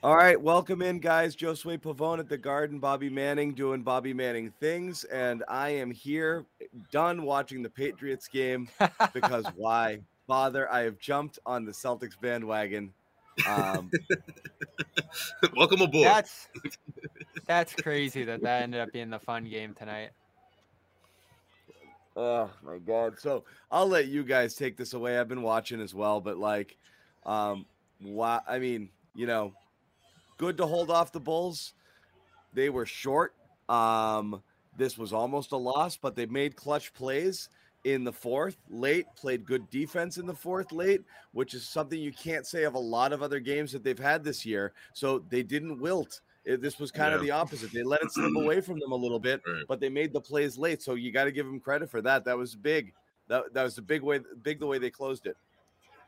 All right, welcome in, guys. Josue Pavone at the Garden, Bobby Manning doing Bobby Manning things, and I am here, done watching the Patriots game because why bother? I have jumped on the Celtics bandwagon. Um, Welcome aboard. That's that's crazy that that ended up being the fun game tonight. oh my god! So I'll let you guys take this away. I've been watching as well, but like, um, why? I mean, you know, good to hold off the Bulls. They were short. Um, this was almost a loss, but they made clutch plays in the fourth late, played good defense in the fourth late, which is something you can't say of a lot of other games that they've had this year. So they didn't wilt. It- this was kind of the opposite. They let it slip away from them a little bit, Right. but they made the plays late. So you got to give them credit for that. That was big. That, that was the big way, big the way they closed it.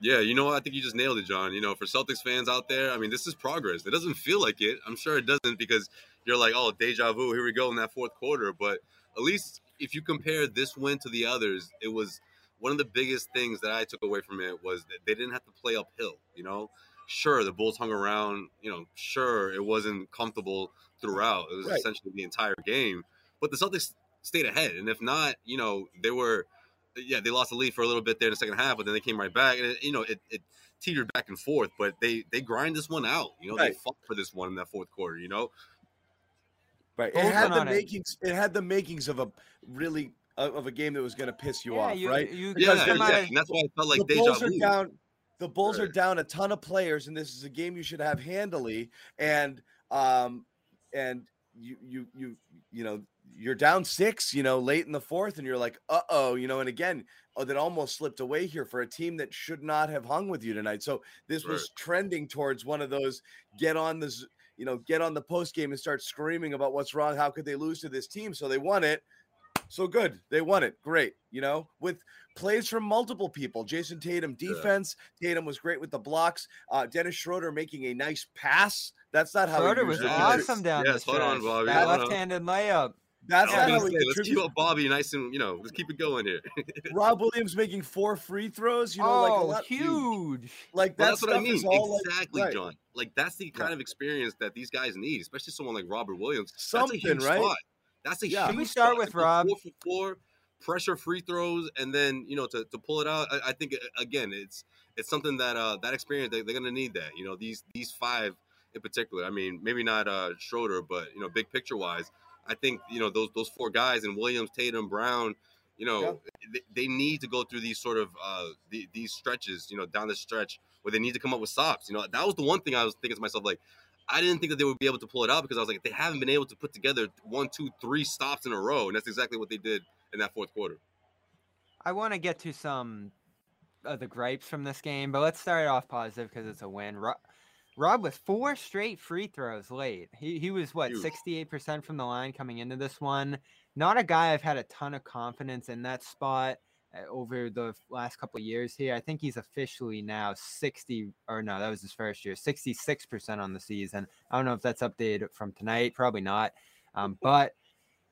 Yeah, you know what? I think you just nailed it, John. You know, for Celtics fans out there, I mean, this is progress. It doesn't feel like it. I'm sure it doesn't because you're like, oh, deja vu. Here we go in that fourth quarter. But at least if you compare this win to the others, it was one of the biggest things that I took away from it was that they didn't have to play uphill. You know, sure the Bulls hung around. You know, sure it wasn't comfortable throughout. It was Right. essentially the entire game. But the Celtics stayed ahead, and if not, you know, they were yeah, they lost the lead for a little bit there in the second half, but then they came right back, and it, you know it, it teetered back and forth. But they they grind this one out. You know, they fought for this one in that fourth quarter. You know, Right. It had the on it. makings. It had the makings of a really of of a game that was going to piss you yeah, off, you, right? you Because yeah, they're yeah, and that's why I felt like the Bulls are down. The Bulls are down a ton of players, and this is a game you should have handily. And um, and you you you you know you're down six, you know, late in the fourth, and you're like, uh oh, you know, and again, oh, that almost slipped away here for a team that should not have hung with you tonight. So this was trending towards one of those get on this, you know, get on the post game and start screaming about what's wrong. How could they lose to this team? So they won it. So good. They won it. Great. You know, with plays from multiple people. Jayson Tatum defense. Tatum was great with the blocks. Uh, Dennis Schroeder making a nice pass. That's not how he Schroeder was usually it. awesome down Yeah, the spot on. Bobby. That left-handed layup. That's I how gonna say, let's keep up Bobby nice and you know, let's keep it going here. Rob Williams making four free throws. You know, like a oh, lot, huge. Like Well, that that's what I mean. is all like- exactly, right. John. Like that's the kind Yeah. of experience that these guys need, especially someone like Robert Williams. Something, that's a huge right? spot. That's a Yeah. huge Can we start with Rob? Four for four, pressure free throws, and then you know to, to pull it out. I, I think again, it's it's something that uh that experience they, they're gonna need that. You know these these five in particular. I mean, maybe not uh Schroeder, but you know big picture wise, I think you know those those four guys and Williams, Tatum, Brown. You know, they, they need to go through these sort of uh the, these stretches. You know, down the stretch where they need to come up with stops. You know, that was the one thing I was thinking to myself like. I didn't think that they would be able to pull it out because I was like, they haven't been able to put together one, two, three stops in a row, and that's exactly what they did in that fourth quarter. I want to get to some of the gripes from this game, but let's start off positive because it's a win. Rob, Rob with four straight free throws late. He he was what sixty eight percent from the line coming into this one. Not a guy I've had a ton of confidence in that spot over the last couple of years here. I think he's officially now sixty or no, that was his first year, sixty six percent on the season. I don't know if that's updated from tonight, probably not. Um, but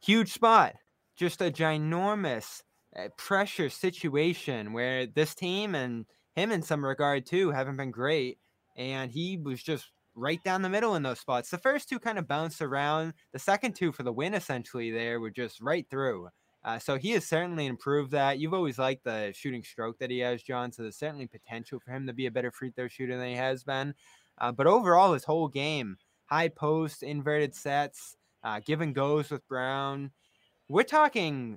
huge spot, just a ginormous uh, pressure situation where this team and him in some regard too haven't been great and he was just right down the middle in those spots the first two kind of bounced around the second two for the win essentially there were just right through Uh, so he has certainly improved that. You've always liked the shooting stroke that he has, John. So there's certainly potential for him to be a better free throw shooter than he has been. Uh, but overall, his whole game, high post, inverted sets, uh, give and goes with Brown. We're talking,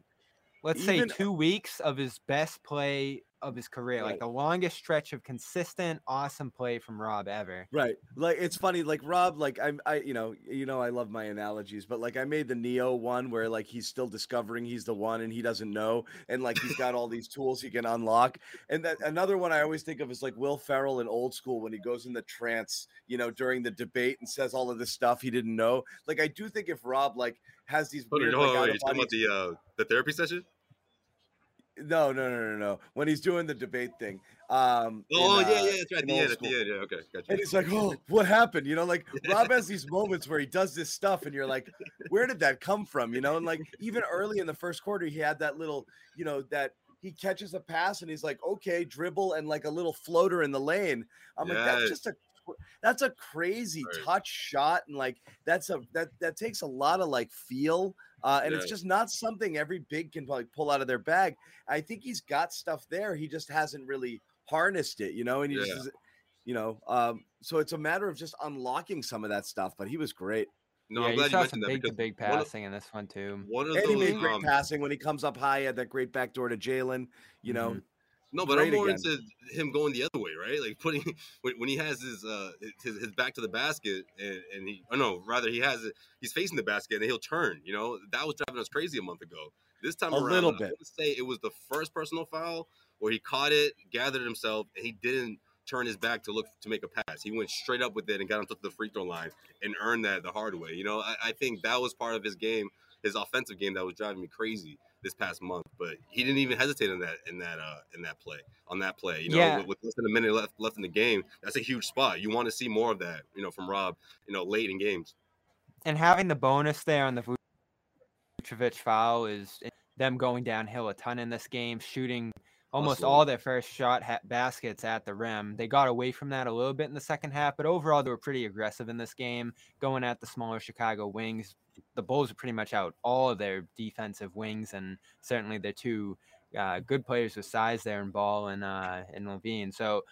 let's Even- say, two weeks of his best play of his career, like the longest stretch of consistent, awesome play from Rob ever. Right. Like it's funny, like Rob, like I'm I you know, you know I love my analogies, but like I made the Neo one where like he's still discovering he's the one and he doesn't know, and like he's got all these tools he can unlock. And that another one I always think of is like Will Ferrell in old school when he goes in the trance, you know, during the debate and says all of this stuff he didn't know. Like I do think if Rob like has these Hold on, weird hold like on, wait, you're talking about the uh, the therapy session? No, no, no, no, no. When he's doing the debate thing. Um Oh in, yeah, uh, yeah, that's right. The end, the end, yeah, okay, gotcha. And he's like, "Oh, what happened?" You know, like Rob has these moments where he does this stuff, and you're like, "Where did that come from?" You know, and like even early in the first quarter, he had that little, you know, that he catches a pass and he's like, "Okay, dribble," and like a little floater in the lane. I'm like, that's just a that's a crazy Right. touch shot, and like that's a that that takes a lot of like feel. Uh, and it's just not something every big can like pull out of their bag. I think he's got stuff there. He just hasn't really harnessed it, you know. And he Yeah. just, you know, um, so it's a matter of just unlocking some of that stuff. But he was great, No, yeah, I'm glad you saw mentioned some that big to big one of, passing in this one too. one of and he made those, great um, passing when he comes up high. He had that great backdoor to Jalen. You know, Mhm. No, but I'm more again. into him going the other way, right? Like putting when, he has his uh his, his back to the basket and, and he oh no, rather he has it he's facing the basket and he'll turn, you know. That was driving us crazy a month ago. This time A around, little I bit. would say it was the first personal foul where he caught it, gathered himself, and he didn't turn his back to look to make a pass. He went straight up with it and got himself to the free throw line and earned that the hard way. You know, I, I think that was part of his game, his offensive game that was driving me crazy this past month. But he didn't even hesitate in that in that uh in that play on that play. You know, Yeah. with, with less than a minute left left in the game, that's a huge spot. You want to see more of that. You know, from Rob. You know, late in games. and having the bonus there on the Vucevic foul is them going downhill a ton in this game, shooting almost all their first shot ha- baskets at the rim. They got away from that a little bit in the second half, but overall they were pretty aggressive in this game, going at the smaller Chicago wings. The Bulls are pretty much out all of their defensive wings, and certainly their two uh, good players with size there in Ball and uh, and LaVine. So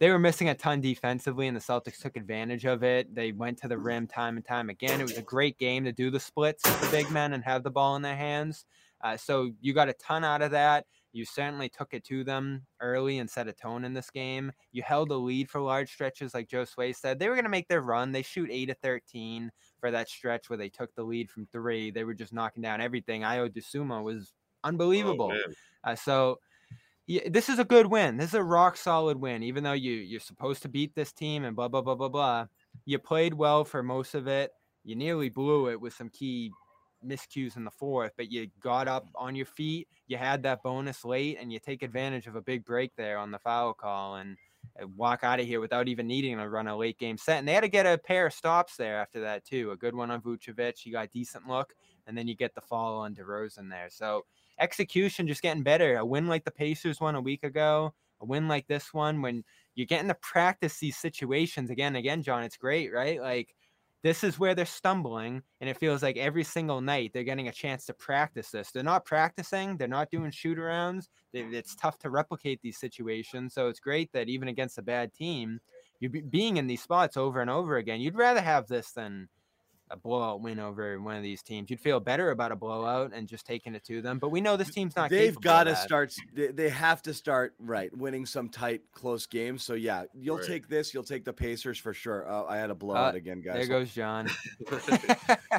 they were missing a ton defensively, and the Celtics took advantage of it. They went to the rim time and time again. It was a great game to do the splits with the big men and have the ball in their hands. Uh, so you got a ton out of that. You certainly took it to them early and set a tone in this game. You held a lead for large stretches, like Joe Sway said. They were going to make their run. They shoot 8 to 13 for that stretch where they took the lead from three. They were just knocking down everything. Ayo Dosunmu was unbelievable. Oh. Uh, so yeah, this is a good win. This is a rock solid win. Even though you you're supposed to beat this team and blah blah blah blah blah, you played well for most of it. You nearly blew it with some key miscues in the fourth, but you got up on your feet. You had that bonus late, and you take advantage of a big break there on the foul call and uh, walk out of here without even needing to run a late game set. And they had to get a pair of stops there after that too. A good one on Vucevic. He got a decent look, and then you get the fall on DeRozan there. So execution just getting better. A win like the Pacers won a week ago, a win like this one, when you're getting to practice these situations again and again, John, it's great, right? Like this is where they're stumbling, and it feels like every single night they're getting a chance to practice this. They're not practicing, they're not doing shoot arounds. It's tough to replicate these situations. So it's great that even against a bad team, you're being in these spots over and over again. You'd rather have this than a blowout win over one of these teams. You'd feel better about a blowout and just taking it to them. But we know this team's not. they've got got to start. They, they have to start right winning some tight, close games. So yeah, you'll Right. take this. You'll take the Pacers for sure. Uh, I had a blowout again, guys. There goes John.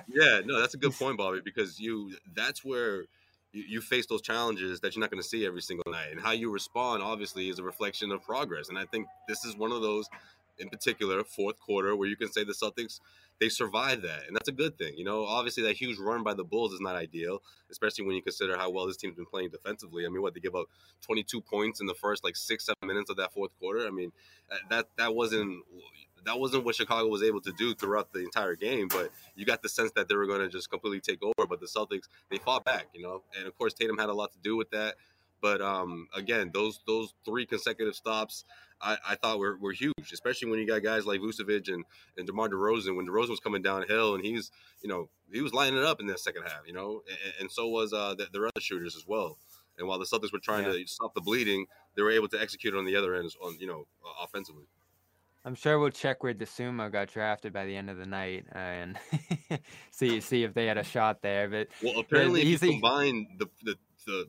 yeah, no, that's a good point, Bobby, because you that's where you, you face those challenges that you're not going to see every single night, and how you respond obviously is a reflection of progress. And I think this is one of those, in particular, fourth quarter where you can say the Celtics they survived that, and that's a good thing. You know, obviously that huge run by the Bulls is not ideal, especially when you consider how well this team's been playing defensively. I mean, what they give up 22 points in the first like six seven minutes of that fourth quarter. I mean, uh, that that wasn't that wasn't what Chicago was able to do throughout the entire game. But you got the sense that they were going to just completely take over. But the Celtics they fought back, you know, and of course Tatum had a lot to do with that. But um, again, those those three consecutive stops, I, I thought were, were huge, especially when you got guys like Vucevic and and DeMar DeRozan. When DeRozan was coming downhill and he's you know he was lining it up in that second half, you know, and, and so was uh the, their other shooters as well. And while the Celtics were trying Yeah. to stop the bleeding, they were able to execute on the other end, on you know, offensively. I'm sure we'll check where Dosunmu got drafted by the end of the night uh, and see see if they had a shot there. But Well, apparently, if you easy- the, the the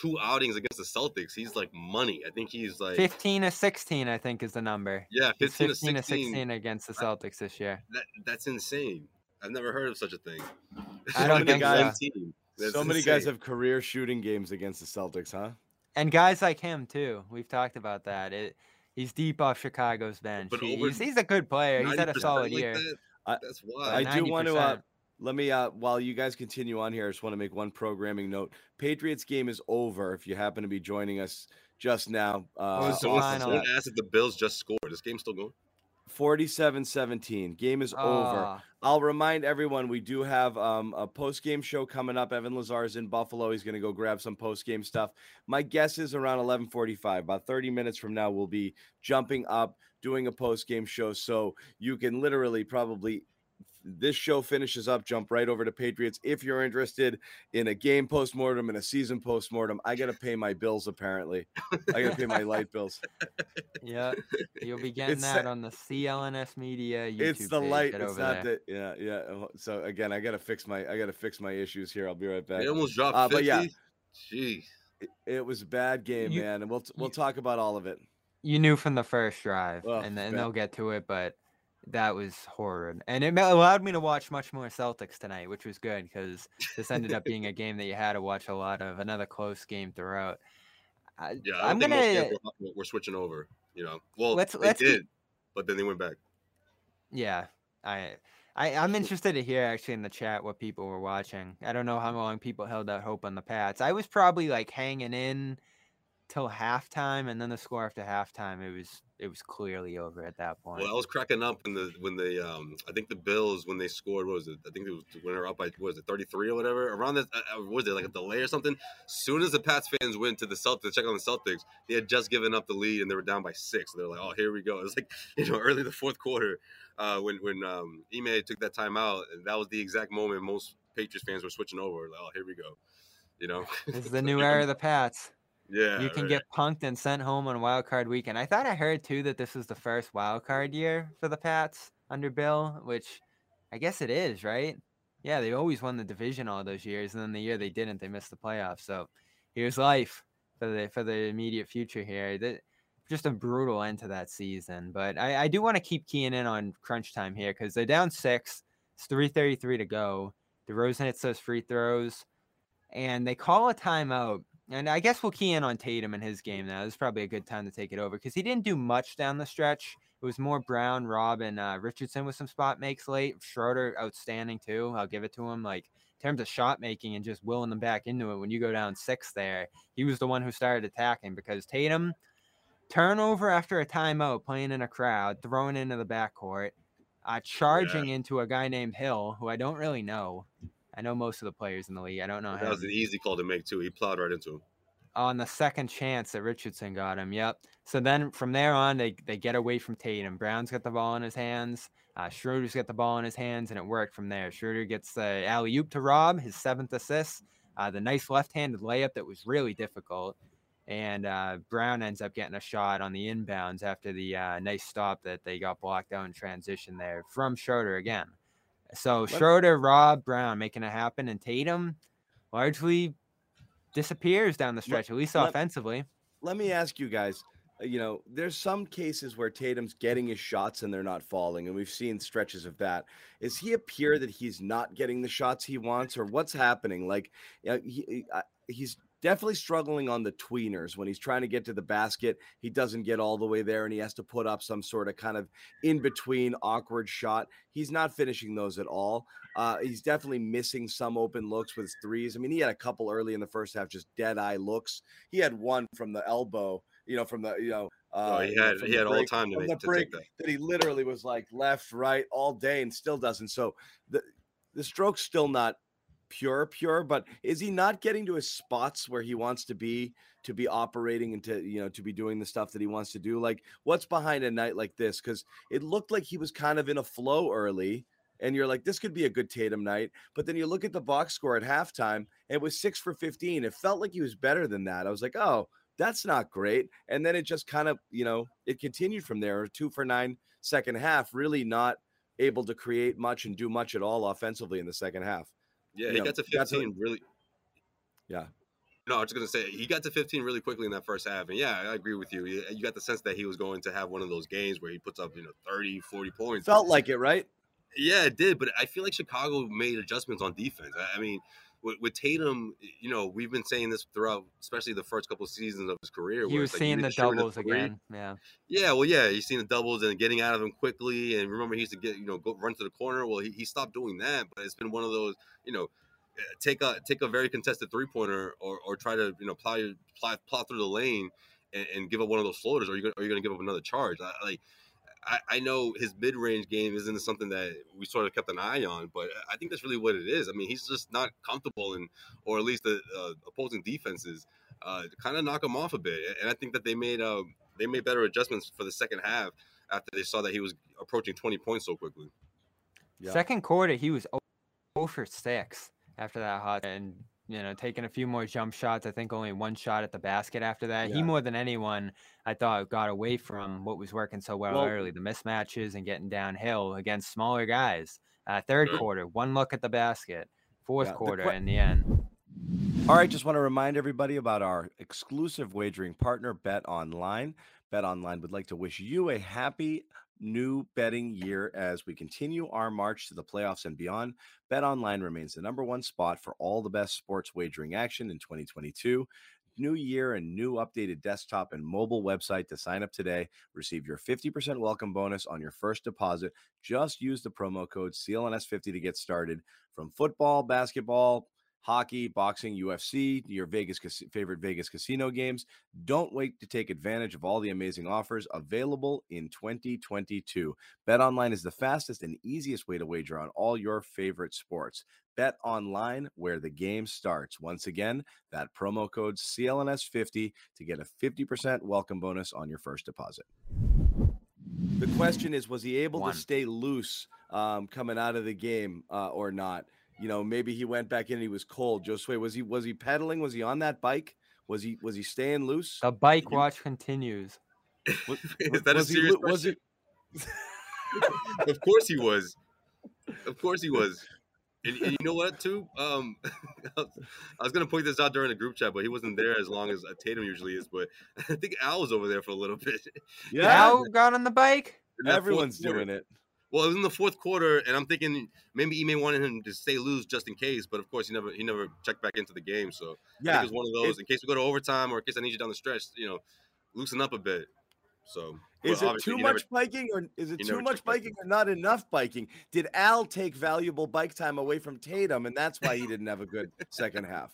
two outings against the Celtics, he's like money. I think he's like 15 to 16, I think, is the number. yeah, 15, 15 to 16. 16 against the Celtics this year. That, that's insane. I've never heard of such a thing. I don't think one so. team. That's so many guys have career shooting games against the Celtics, huh? And guys like him too. We've talked about that. It he's deep off Chicago's bench. But He- over he's, he's a good player. He's had a solid like year. that, I- that's but wild. I do want to. Uh, 90%. Let me, uh, while you guys continue on here, I just want to make one programming note. Patriots game is over. If you happen to be joining us just now, uh, was the off final? the Someone chat, asked if the Bills just scored. This game's still going. 47-17. Game is over. Ah, I'll remind everyone we do have um, a post game show coming up. Evan Lazar is in Buffalo. He's going to go grab some post game stuff. My guess is around 11:45. About 30 minutes from now, we'll be jumping up doing a post game show. So you can literally probably this show finishes up, jump right over to Patriots. If you're interested in a game postmortem and a season postmortem, I got to pay my bills. Apparently, I got to pay my light bills. yeah, you'll be getting It's that the- on the CLNS Media YouTube it's the page. light. Get It's not there. the yeah yeah. uh, So again, I got to fix my I got to fix my issues here. I'll be right back. They almost dropped Uh, 50. but yeah. Jeez. It, it was a bad game, You- man, and we'll we'll you- talk about all of it. You knew from the first drive, Oh, and then bad. they'll get to it, but that was horrid. And it allowed me to watch much more Celtics tonight, which was good because this ended up being a game that you had to watch a lot of, another close game throughout. I, Yeah, I I'm think gonna, were, were switching over. You know, well, Let's- they let's keep- did, but then they went back. yeah, I, I, I'm interested to hear actually in the chat what people were watching. I don't know how long people held out hope on the Pats. I was probably like hanging in till halftime, and then the score after halftime, it was it was clearly over at that point. Well, I was cracking up when the when they um I think the Bills when they scored what was it? I think it was when they were up by what was it 33 or whatever? Around that uh, uh, was it like a delay or something? Soon as the Pats fans went to the Celtics to check on the Celtics they had just given up the lead and they were down by six. They're like oh here we go. It was like you know early the fourth quarter uh when when um Ime took that timeout and that was the exact moment most Patriots fans were switching over like oh here we go you know? This is the new era of the Pats. Yeah you can right. get punked and sent home on wild card weekend. I thought I heard too that this was the first wild card year for the Pats under Bill, which I guess it is, right? Yeah, they always won the division all those years, and then the year they didn't, they missed the playoffs. So here's life for the for the immediate future here. That just a brutal end to that season. But I, I do want to keep keying in on crunch time here because they're down six. It's three thirty three to go. DeRozan hits those free throws, and they call a timeout. And I guess we'll key in on Tatum in his game now. This is probably a good time to take it over because he didn't do much down the stretch. It was more Brown, Rob, and uh, Richardson with some spot makes late. Schroeder outstanding too. I'll give it to him. Like in terms of shot making and just willing them back into it when you go down six there, he was the one who started attacking because Tatum turnover after a timeout, playing in a crowd, throwing into the backcourt, uh, charging into a guy named Hill, who I don't really know. I know most of the players in the league. I don't know how that was an easy call to make too he plowed right into him on the second chance that Richardson got him. Yep. So then from there on, they, they get away from Tatum. Brown's got the ball in his hands. Uh, Schroeder's got the ball in his hands, and it worked from there. Schroeder gets the alley oop to Rob, his seventh assist. Uh, the nice left handed layup that was really difficult. And uh, Brown ends up getting a shot on the inbounds after the uh, nice stop that they got blocked out in transition there from Schroeder again. So Schroeder, Rob, Brown making it happen, and Tatum largely disappears down the stretch, at least let- offensively. Let me ask you guys. uh, You know, there's some cases where Tatum's getting his shots and they're not falling, and we've seen stretches of that. Is he a appear that he's not getting the shots he wants, or what's happening? Like, uh, he, uh, he's definitely struggling on the tweeners when he's trying to get to the basket. He doesn't get all the way there, and he has to put up some sort of kind of in between awkward shot. He's not finishing those at all. Uh, he's definitely missing some open looks with his threes. I mean, he had a couple early in the first half, just dead eye looks. He had one from the elbow, you know, from the you know. Uh, oh, he had he the had all time to, make, the to break take that that he literally was like left, right all day and still doesn't. So the the stroke's still not pure pure but is he not getting to his spots where he wants to be to be operating and to you know to be doing the stuff that he wants to do? Like what's behind a night like this? Because it looked like he was kind of in a flow early and you're like this could be a good tatum night but then you look at the box score at halftime it was six for 15 it felt like he was better than that. I was like oh that's not great and then it just kind of you know it continued from there. Two for nine second half really not able to create much and do much at all offensively in the second half Yeah, he know, got to that's a- 15 really. Yeah. No, I was just gonna say he got to 15 really quickly in that first half, and yeah, I agree with you. You you got the sense that he was going to have one of those games where he puts up, you know, 30, 40 points. felt like it right Yeah, it did, but I feel like Chicago made adjustments on defense. I mean, with, with Tatum, you know, we've been saying this throughout, especially the first couple of seasons of his career. Was like seeing the to doubles again. Yeah. Yeah, well, yeah, he's seen the doubles and getting out of them quickly. And remember, he used to get, you know, go run to the corner. Well, he, he stopped doing that, but it's been one of those, you know, eh, take a take a very contested three pointer or, or try to you know plow your plow, plow through the lane and, and give up one of those floaters, or you're gonna, you're gonna give up another charge. I, like I, I know his mid range game isn't something that we sort of kept an eye on, but I think that's really what it is. I mean, he's just not comfortable in, or at least the uh, opposing defenses uh, kind of knock him off a bit. And I think that they made uh, they made better adjustments for the second half after they saw that he was approaching 20 points so quickly. Yeah. Second quarter, he was 0 for 6 after that hot and you know taking a few more jump shots. I think only one shot at the basket after that. He more than anyone, I thought, got away from what was working so well, Well- early, the mismatches and getting downhill against smaller guys. Uh, third quarter, one look at the basket. Fourth Yeah, the quarter, que- in the end. All right, just want to remind everybody about our exclusive wagering partner, Bet Online. Bet Online would like to wish you a happy new betting year as we continue our march to the playoffs and beyond. Bet Online remains the number one spot for all the best sports wagering action in 2022. New year and new updated desktop and mobile website to sign up today. Receive your 50% welcome bonus on your first deposit. Just use the promo code CLNS50 to get started. From football, basketball, hockey, boxing, UFC, your Vegas favorite Vegas casino games. Don't wait to take advantage of all the amazing offers available in 2022. BetOnline is the fastest and easiest way to wager on all your favorite sports. Bet online where the game starts. Once again, that promo code CLNS50 to get a 50% welcome bonus on your first deposit. The question is was he able One. to stay loose um, coming out of the game uh, or not? You know, maybe he went back in and he was cold. Josue, was he was he pedaling? Was he on that bike? Was he was he staying loose? The bike You- watch continues. Was- Is that a was he serious lo- was question? it of course he was. Of course he was. And, and you know what, too? Um, I was, was gonna point this out during the group chat, but he wasn't there as long as uh, Tatum usually is. But I think Al was over there for a little bit. yeah, Al got on the bike. In that fourth everyone's doing it. Well, it was in the fourth quarter, and I'm thinking maybe Ime wanted him to stay loose just in case. But of course, he never he never checked back into the game. So I Yeah, think it was one of those in case we go to overtime or in case I need you down the stretch. You know, loosen up a bit. So Is it too he never- much biking or is it too much biking or not enough biking? Did Al take valuable bike time away from Tatum and that's why he didn't have a good second half?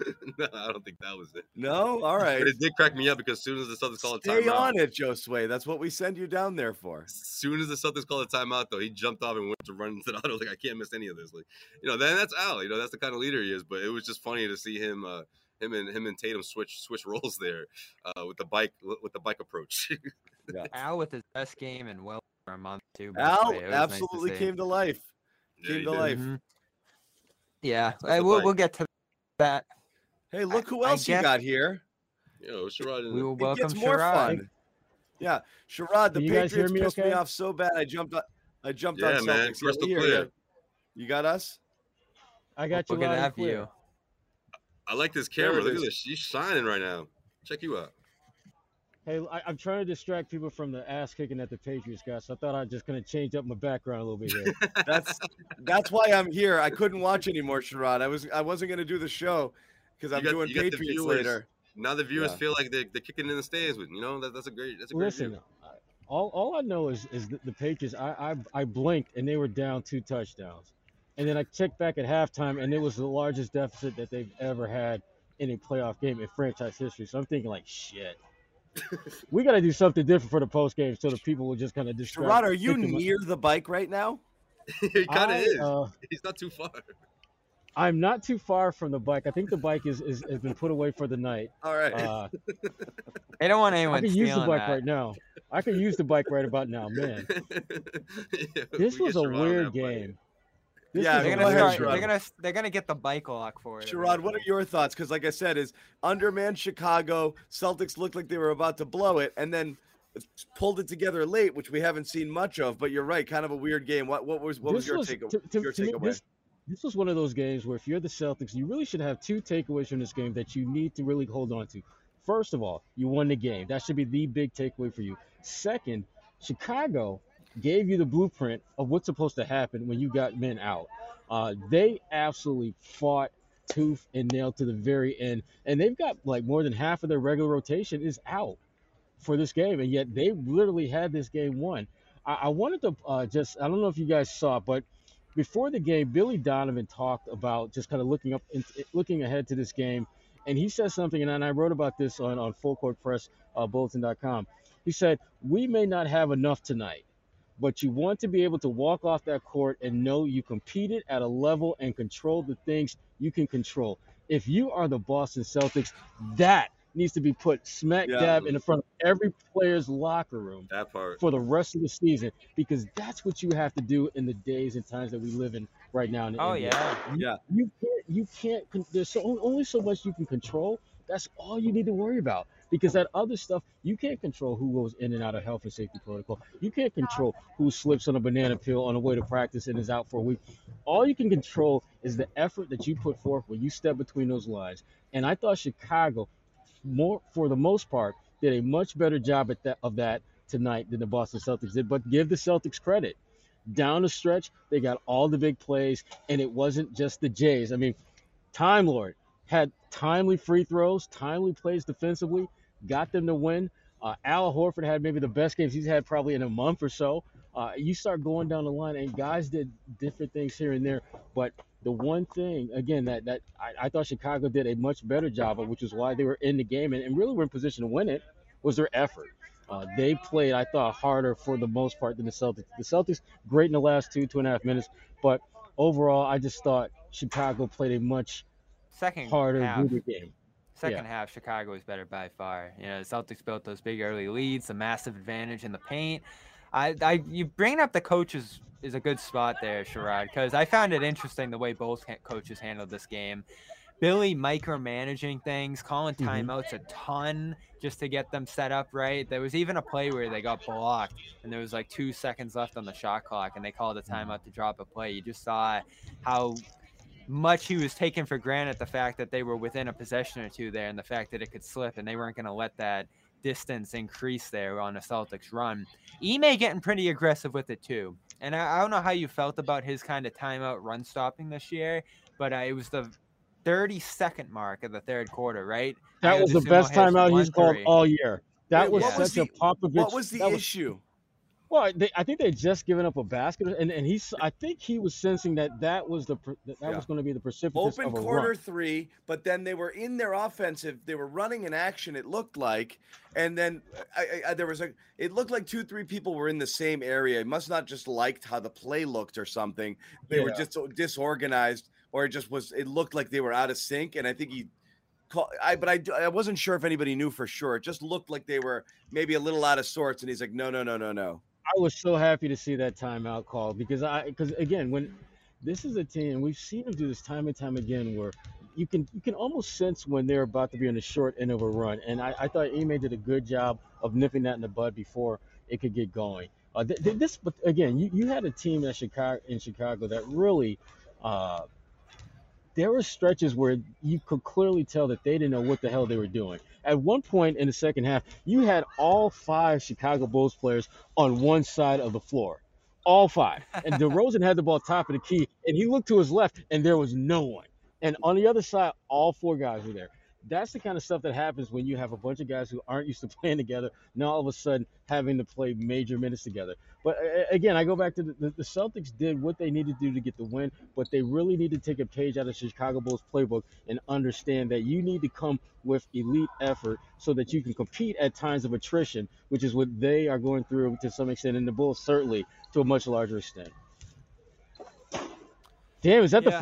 no, I don't think that was it. No? All right. But it did crack me up because as soon as the Celtics called a timeout, Stay on it, Joe Sway. That's what we send you down there for. as soon as the Celtics called a timeout, though, he jumped off and went to run into the huddle. Like I can't miss any of this. Like you know, then that's Al. You know, that's the kind of leader he is. But it was just funny to see him, uh, him and him and Tatum switch switch roles there uh, with the bike with the bike approach. Al with his best game in well for a month too. Al way. It nice to absolutely came to life. Yeah, Came he to did. life. Mhm. Yeah, That's we'll, we'll get to that. Hey, look who I else you got here. Yo, Sherrod. in We the- will It welcome gets more Sherrod. fun. Yeah, Sherrod, the Can you guys hear Patriots me pissed me off so bad. I jumped. On, I jumped Yeah, on man, Celtics. crystal clear. yeah. You got us. I got you We're gonna loud and have clear. you. I like this camera. Look at is. this. She's shining right now. Check you out. Hey, I, I'm trying to distract people from the ass kicking that the Patriots got, so I thought I was just gonna change up my background a little bit here. That's that's why I'm here. I couldn't watch anymore, Sherrod. I was I wasn't gonna do the show because I'm got- doing you got the Patriots viewers. later. Now the viewers Yeah. feel like they're, they're kicking in the stands with you know that, that's a great that's a great Listen, view. All, all I know is is that the Patriots. I, I I blinked and they were down two touchdowns, and then I checked back at halftime and it was the largest deficit that they've ever had in a playoff game in franchise history. So I'm thinking like, shit, we got to do something different for the post game so the people will just kind of distract. Rod, are you think my- near the bike right now? he kind of is. uh, He's not too far. I'm not too far from the bike. I think the bike is, is has been put away for the night. All right. Uh, They don't want anyone. I anyone could use the bike that. right now. I could use the bike right about now, man. Yeah, This we was a weird game. This Yeah, They're gonna start. Sherrod. They're gonna they're gonna get the bike lock for it. Sherrod, what are your thoughts? Because, like I said, is underman Chicago. Celtics looked like they were about to blow it, and then pulled it together late, which we haven't seen much of. But you're right, kind of a weird game. What what was what was your was- take? to- to- your takeaway? This, this was one of those games where if you're the Celtics, you really should have two takeaways from this game that you need to really hold on to. First of all, you won the game. That should be the big takeaway for you. Second, Chicago gave you the blueprint of what's supposed to happen when you got men out. Uh, they absolutely fought tooth and nail to the very end, and they've got like more than half of their regular rotation is out for this game, and yet they literally had this game won. I, I wanted to uh, just I don't know if you guys saw, but before the game, Billy Donovan talked about just kind of looking up, in, looking ahead to this game, and he said something, and I wrote about this on on Full Court Press uh, Bulletin.com. He said, "We may not have enough tonight, but you want to be able to walk off that court and know you competed at a level and control the things you can control. If you are the Boston Celtics, that needs to be put smack Yeah. dab in the front of every player's locker room That part. for the rest of the season because that's what you have to do in the days and times that we live in right now. In the Oh NBA. yeah. You- Yeah. You can't. You can't. There's so, only so much you can control. That's all you need to worry about because that other stuff you can't control who goes in and out of health and safety protocol. You can't control who slips on a banana peel on the way to practice and is out for a week. All you can control is the effort that you put forth when you step between those lines. And I thought Chicago, more for the most part, did a much better job at that of that tonight than the Boston Celtics did. But give the Celtics credit. Down the stretch, they got all the big plays, and it wasn't just the Jays. I mean, Time Lord had timely free throws, timely plays defensively, got them to win. Uh, Al Horford had maybe the best games he's had probably in a month or so. Uh, you start going down the line, and guys did different things here and there. But the one thing, again, that that I, I thought Chicago did a much better job of, which is why they were in the game and, and really were in position to win it, was their effort. Uh, they played, I thought, harder for the most part than the Celtics. The Celtics great in the last two, two and a half minutes, but overall, I just thought Chicago played a much Second harder, half. game. Second half, Chicago was better by far. You know, the Celtics built those big early leads, the massive advantage in the paint. I, I, you bringing up the coaches is a good spot there, Sherrod, because I found it interesting the way both coaches handled this game. Billy micromanaging things, calling Mhm. timeouts a ton just to get them set up right. There was even a play where they got blocked and there was like two seconds left on the shot clock and they called a timeout to drop a play. You just saw how much he was taking for granted the fact that they were within a possession or two there and the fact that it could slip and they weren't going to let that distance increase there on a Celtics run. Ime getting pretty aggressive with it too. And I, I don't know how you felt about his kind of timeout run stopping this year, but uh, it was the 30 second mark of the third quarter, right? That was the best timeout he's called all year. That Wait, was what was such a the- Popovich. What was the that issue? Well, they, I think they just given up a basket, and, and he's. I think he was sensing that that was the that, that Yeah. was going to be the precipitous Open of a quarter run. three, but then they were in their offensive. They were running in action. It looked like, and then I, I, there was a. It looked like two, three people were in the same area. It must not just liked how the play looked or something. They were just so disorganized, or it just was. It looked like they were out of sync. And I think he, I but I I wasn't sure if anybody knew for sure. It just looked like they were maybe a little out of sorts. And he's like, no, no, no, no, no. I was so happy to see that timeout call because I because again when this is a team we've seen them do this time and time again where you can you can almost sense when they're about to be on the short end of a run and I, I thought Ime did a good job of nipping that in the bud before it could get going. Uh, th- th- this but again you, you had a team at Chicago in Chicago that really uh, there were stretches where you could clearly tell that they didn't know what the hell they were doing. At one point in the second half, you had all five Chicago Bulls players on one side of the floor. All five. And DeRozan had the ball top of the key, and he looked to his left, and there was no one. And on the other side, all four guys were there. That's the kind of stuff that happens when you have a bunch of guys who aren't used to playing together, now all of a sudden having to play major minutes together. But again, I go back to the, the, Celtics did what they needed to do to get the win, but they really need to take a page out of Chicago Bulls playbook and understand that you need to come with elite effort so that you can compete at times of attrition, which is what they are going through to some extent, and the Bulls certainly to a much larger extent. Damn, is that the Yeah.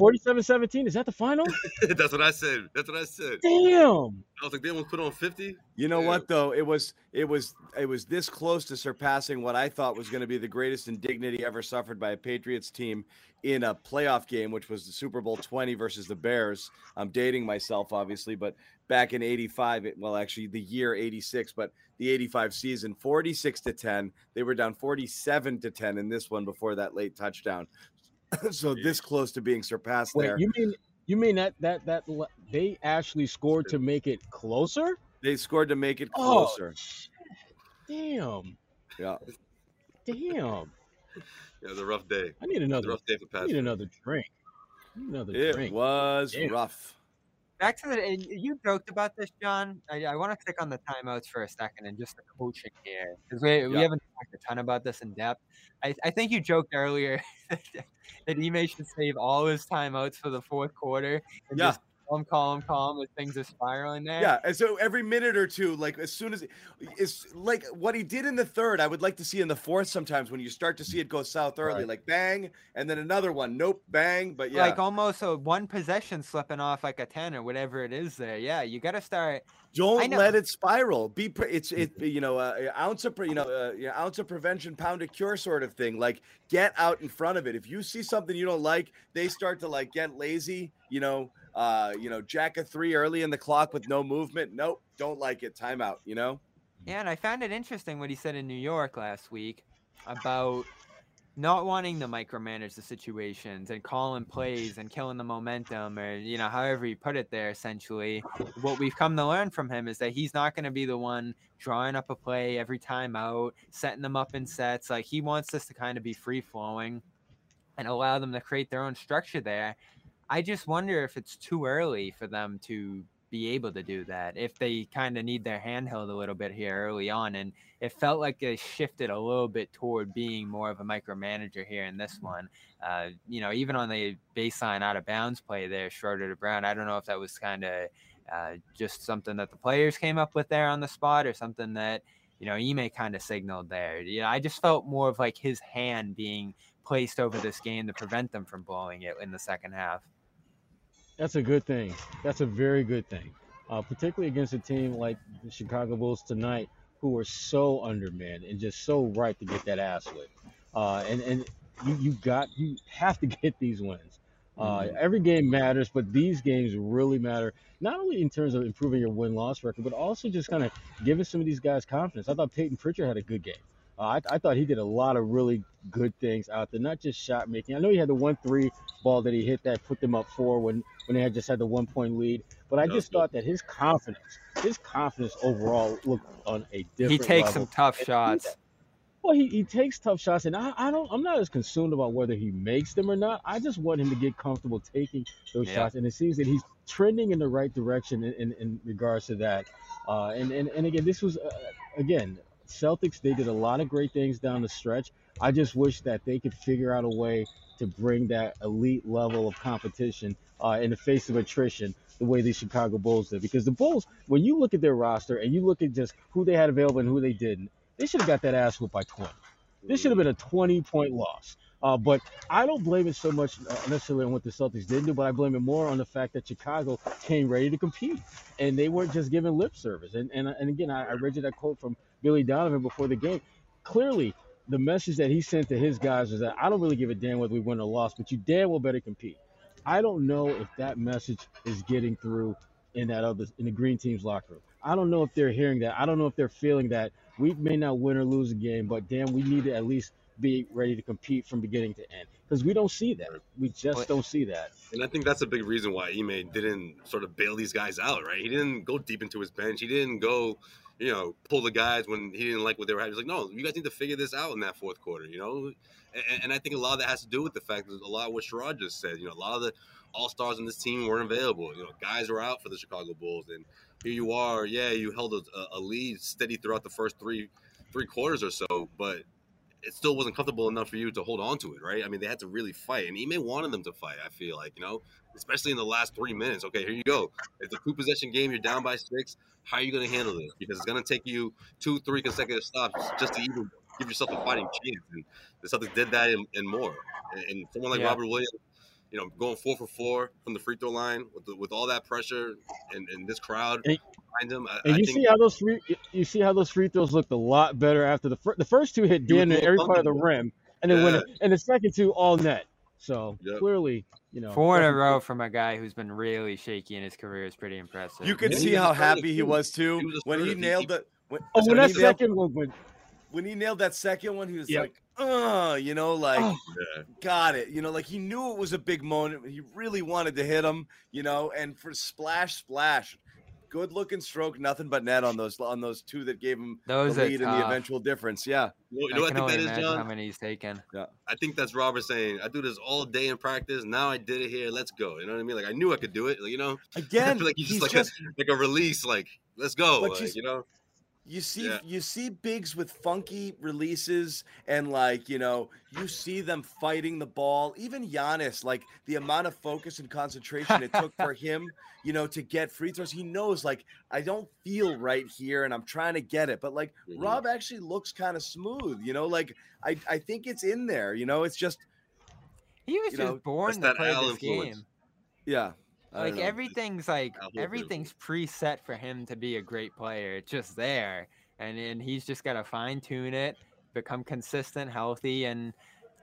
Final? 47-17. Is that the final? That's what I said. That's what I said. Damn. I was like, they almost put on 50. You know Yeah. what though? It was it was it was this close to surpassing what I thought was going to be the greatest indignity ever suffered by a Patriots team in a playoff game, which was the Super Bowl 20 versus the Bears. I'm dating myself obviously, but back in 85, it, well actually the year 86, but the 85 season, 46 to 10. They were down 47 to 10 in this one before that late touchdown. so this close to being surpassed Wait, there. you mean you mean that that that they actually scored to make it closer? They scored to make it Oh, closer. Damn. Yeah. Damn. Yeah, it was a rough day. I need another rough day for I need another drink. Need another It drink. was Damn. rough. Back to the and you joked about this, John. I, I want to stick on the timeouts for a second and just the coaching here because we, we haven't talked a ton about this in depth. I, I think you joked earlier that Ime should save all his timeouts for the fourth quarter and Yeah. just calm, calm, calm as things are spiraling there. Yeah, and so every minute or two, like as soon as it's like what he did in the third, I would like to see in the fourth sometimes when you start to see it go south early, Right. like bang, and then another one, nope, bang. But yeah, Like almost a one possession slipping off like a 10 or whatever it is there. Yeah, you got to start. Don't let it spiral. Be pre- it's it you know uh, ounce of pre- you know uh, you know, ounce of prevention, pound of cure sort of thing. Like get out in front of it. If you see something you don't like, they start to like get lazy. You know, uh, you know, jack a three early in the clock with no movement. Nope, don't like it. Timeout. You know. Yeah, and I found it interesting what he said in New York last week about not wanting to micromanage the situations and calling plays and killing the momentum or you know however he put it there essentially what we've come to learn from him is that he's not going to be the one drawing up a play every time out setting them up in sets like he wants this to kind of be free flowing and allow them to create their own structure there i just wonder if it's too early for them to be able to do that if they kind of need their hand held a little bit here early on and it felt like they shifted a little bit toward being more of a micromanager here in this one. Uh, you know even on the baseline out of bounds play there Schroeder to brown i don't know if that was kind of uh, just something that the players came up with there on the spot or something that you know Ime kind of signaled there. Yeah i just felt more of like his hand being placed over this game to prevent them from blowing it in the second half That's a good thing. That's a very good thing. Uh, particularly against a team like the Chicago Bulls tonight, who are so undermanned and just so right to get that ass whipped. Uh, and and you, you got you have to get these wins. Uh, Every game matters, but these games really matter. Not only in terms of improving your win loss record, but also just kind of giving some of these guys confidence. I thought Payton Pritchard had a good game. Uh, I, I thought he did a lot of really good things out there, not just shot making. I know he had the one three ball that he hit that put them up four when when they had just had the one point lead. But I just thought that his confidence, his confidence overall looked on a different. he takes some tough And he- shots Well, he, he takes tough shots, and I, I don't. I'm not as concerned about whether he makes them or not. I just want him to get comfortable taking those Yeah. shots, and it seems that he's trending in the right direction in, in, in regards to that. Uh, and, and and again, this was uh, again Celtics. They did a lot of great things down the stretch. I just wish that they could figure out a way to bring that elite level of competition uh, in the face of attrition the way the Chicago Bulls did. Because the Bulls, when you look at their roster and you look at just who they had available and who they didn't, they should have got that ass whooped by 20. This should have been a 20 point loss. Uh, but I don't blame it so much uh, necessarily on what the Celtics didn't do, but I blame it more on the fact that Chicago came ready to compete and they weren't just giving lip service. And and, and again, I, I read you that quote from Billy Donovan before the game. Clearly, the message that he sent to his guys was that I don't really give a damn whether we win or lost, but you damn well better compete. I don't know if that message is getting through in that other in the green team's locker room. I don't know if they're hearing that. I don't know if they're feeling that we may not win or lose a game, but damn, we need to at least be ready to compete from beginning to end because we don't see that. We just don't see that. And I think that's a big reason why Ime didn't sort of bail these guys out, right? He didn't go deep into his bench. He didn't go, you know, pull the guys when he didn't like what they were having. He was like, no, you guys need to figure this out in that fourth quarter, you know? And, and I think a lot of that has to do with the fact that a lot of what Sherrod just said, you know, a lot of the all stars in this team weren't available. You know, guys were out for the Chicago Bulls. And here you are, yeah, you held a, a lead steady throughout the first three three quarters or so, but it still wasn't comfortable enough for you to hold on to it, right? I mean, they had to really fight, and Ime wanted them to fight. I feel like, you know, especially in the last three minutes. Okay, here you go. It's a two possession game. You're down by six. How are you going to handle this? Because it's going to take you two, three consecutive stops just to even give yourself a fighting chance. And the Celtics did that and, and more. And, and someone like Yeah. Robert Williams, you know, going four for four from the free throw line with the, with all that pressure and, and this crowd And- behind him. I, And I you see how those free you see how those free throws looked a lot better after the fir- the first two hit damn every part of the rim, and then when Yeah. it, and the second two all net. So clearly, you know, Four in a row from a guy who's been really shaky in his career is pretty impressive. You could see how happy he was too He was when he nailed the. When, Oh, when when that he nailed, second one went, when he nailed that second one, he was Yep. like, "Uh, you know, like Oh. Got it." You know, like he knew it was a big moment. He really wanted to hit him. You know, and for splash, splash, good looking stroke, nothing but net on those on those two that gave him Those the lead and the eventual difference. Yeah, You know, you I know what I think that is, imagine how many he's taken. Yeah. I think that's Robert saying, I do this all day in practice. Now I did it here. Let's go. You know what I mean? Like I knew I could do it. Like, you know, I again, feel like he's, he's just like just a like a release. Like let's go. But Like, you know, You see, Yeah. you see bigs with funky releases, and like you know, you see them fighting the ball. Even Giannis, like the amount of focus and concentration it took for him, you know, to get free throws. He knows, like, I don't feel right here, and I'm trying to get it. But like Mhm. Rob actually looks kind of smooth, you know. Like I, I think it's in there. You know, it's just, He was just know, born to that play Al this influence. game. yeah. Like know. everything's like everything's preset for him to be a great player. It's just there, and and he's just got to fine tune it, become consistent, healthy, and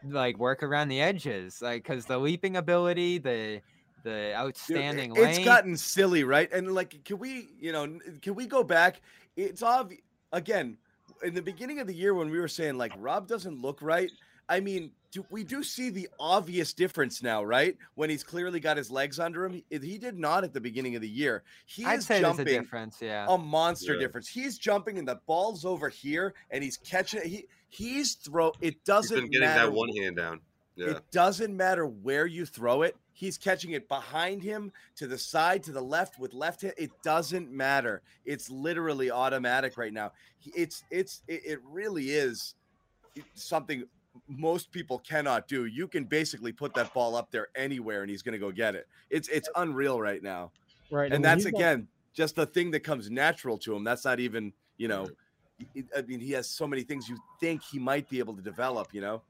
like work around the edges. Like because the leaping ability, the the outstanding it- it's length. gotten silly, right? And like, can we, you know, can we go back? It's obvious again in the beginning of the year when we were saying like Rob doesn't look right. I mean, do, we do see the obvious difference now, right? When he's clearly got his legs under him, he, he did not at the beginning of the year. He I'd is say there's a jumping difference. Yeah. a monster Yeah. difference. He's jumping and the ball's over here, and he's catching it. He he's throw. It doesn't been getting matter that one hand down. Yeah. it doesn't matter where you throw it. He's catching it behind him, to the side, to the left with left hand. It doesn't matter. It's literally automatic right now. It's it's it, it really is something most people cannot do. You can basically put that ball up there anywhere and he's going to go get it. It's it's unreal right now. right, And when that's again just the thing that comes natural to him. That's not even, you know, I mean, he has so many things you think he might be able to develop, you know.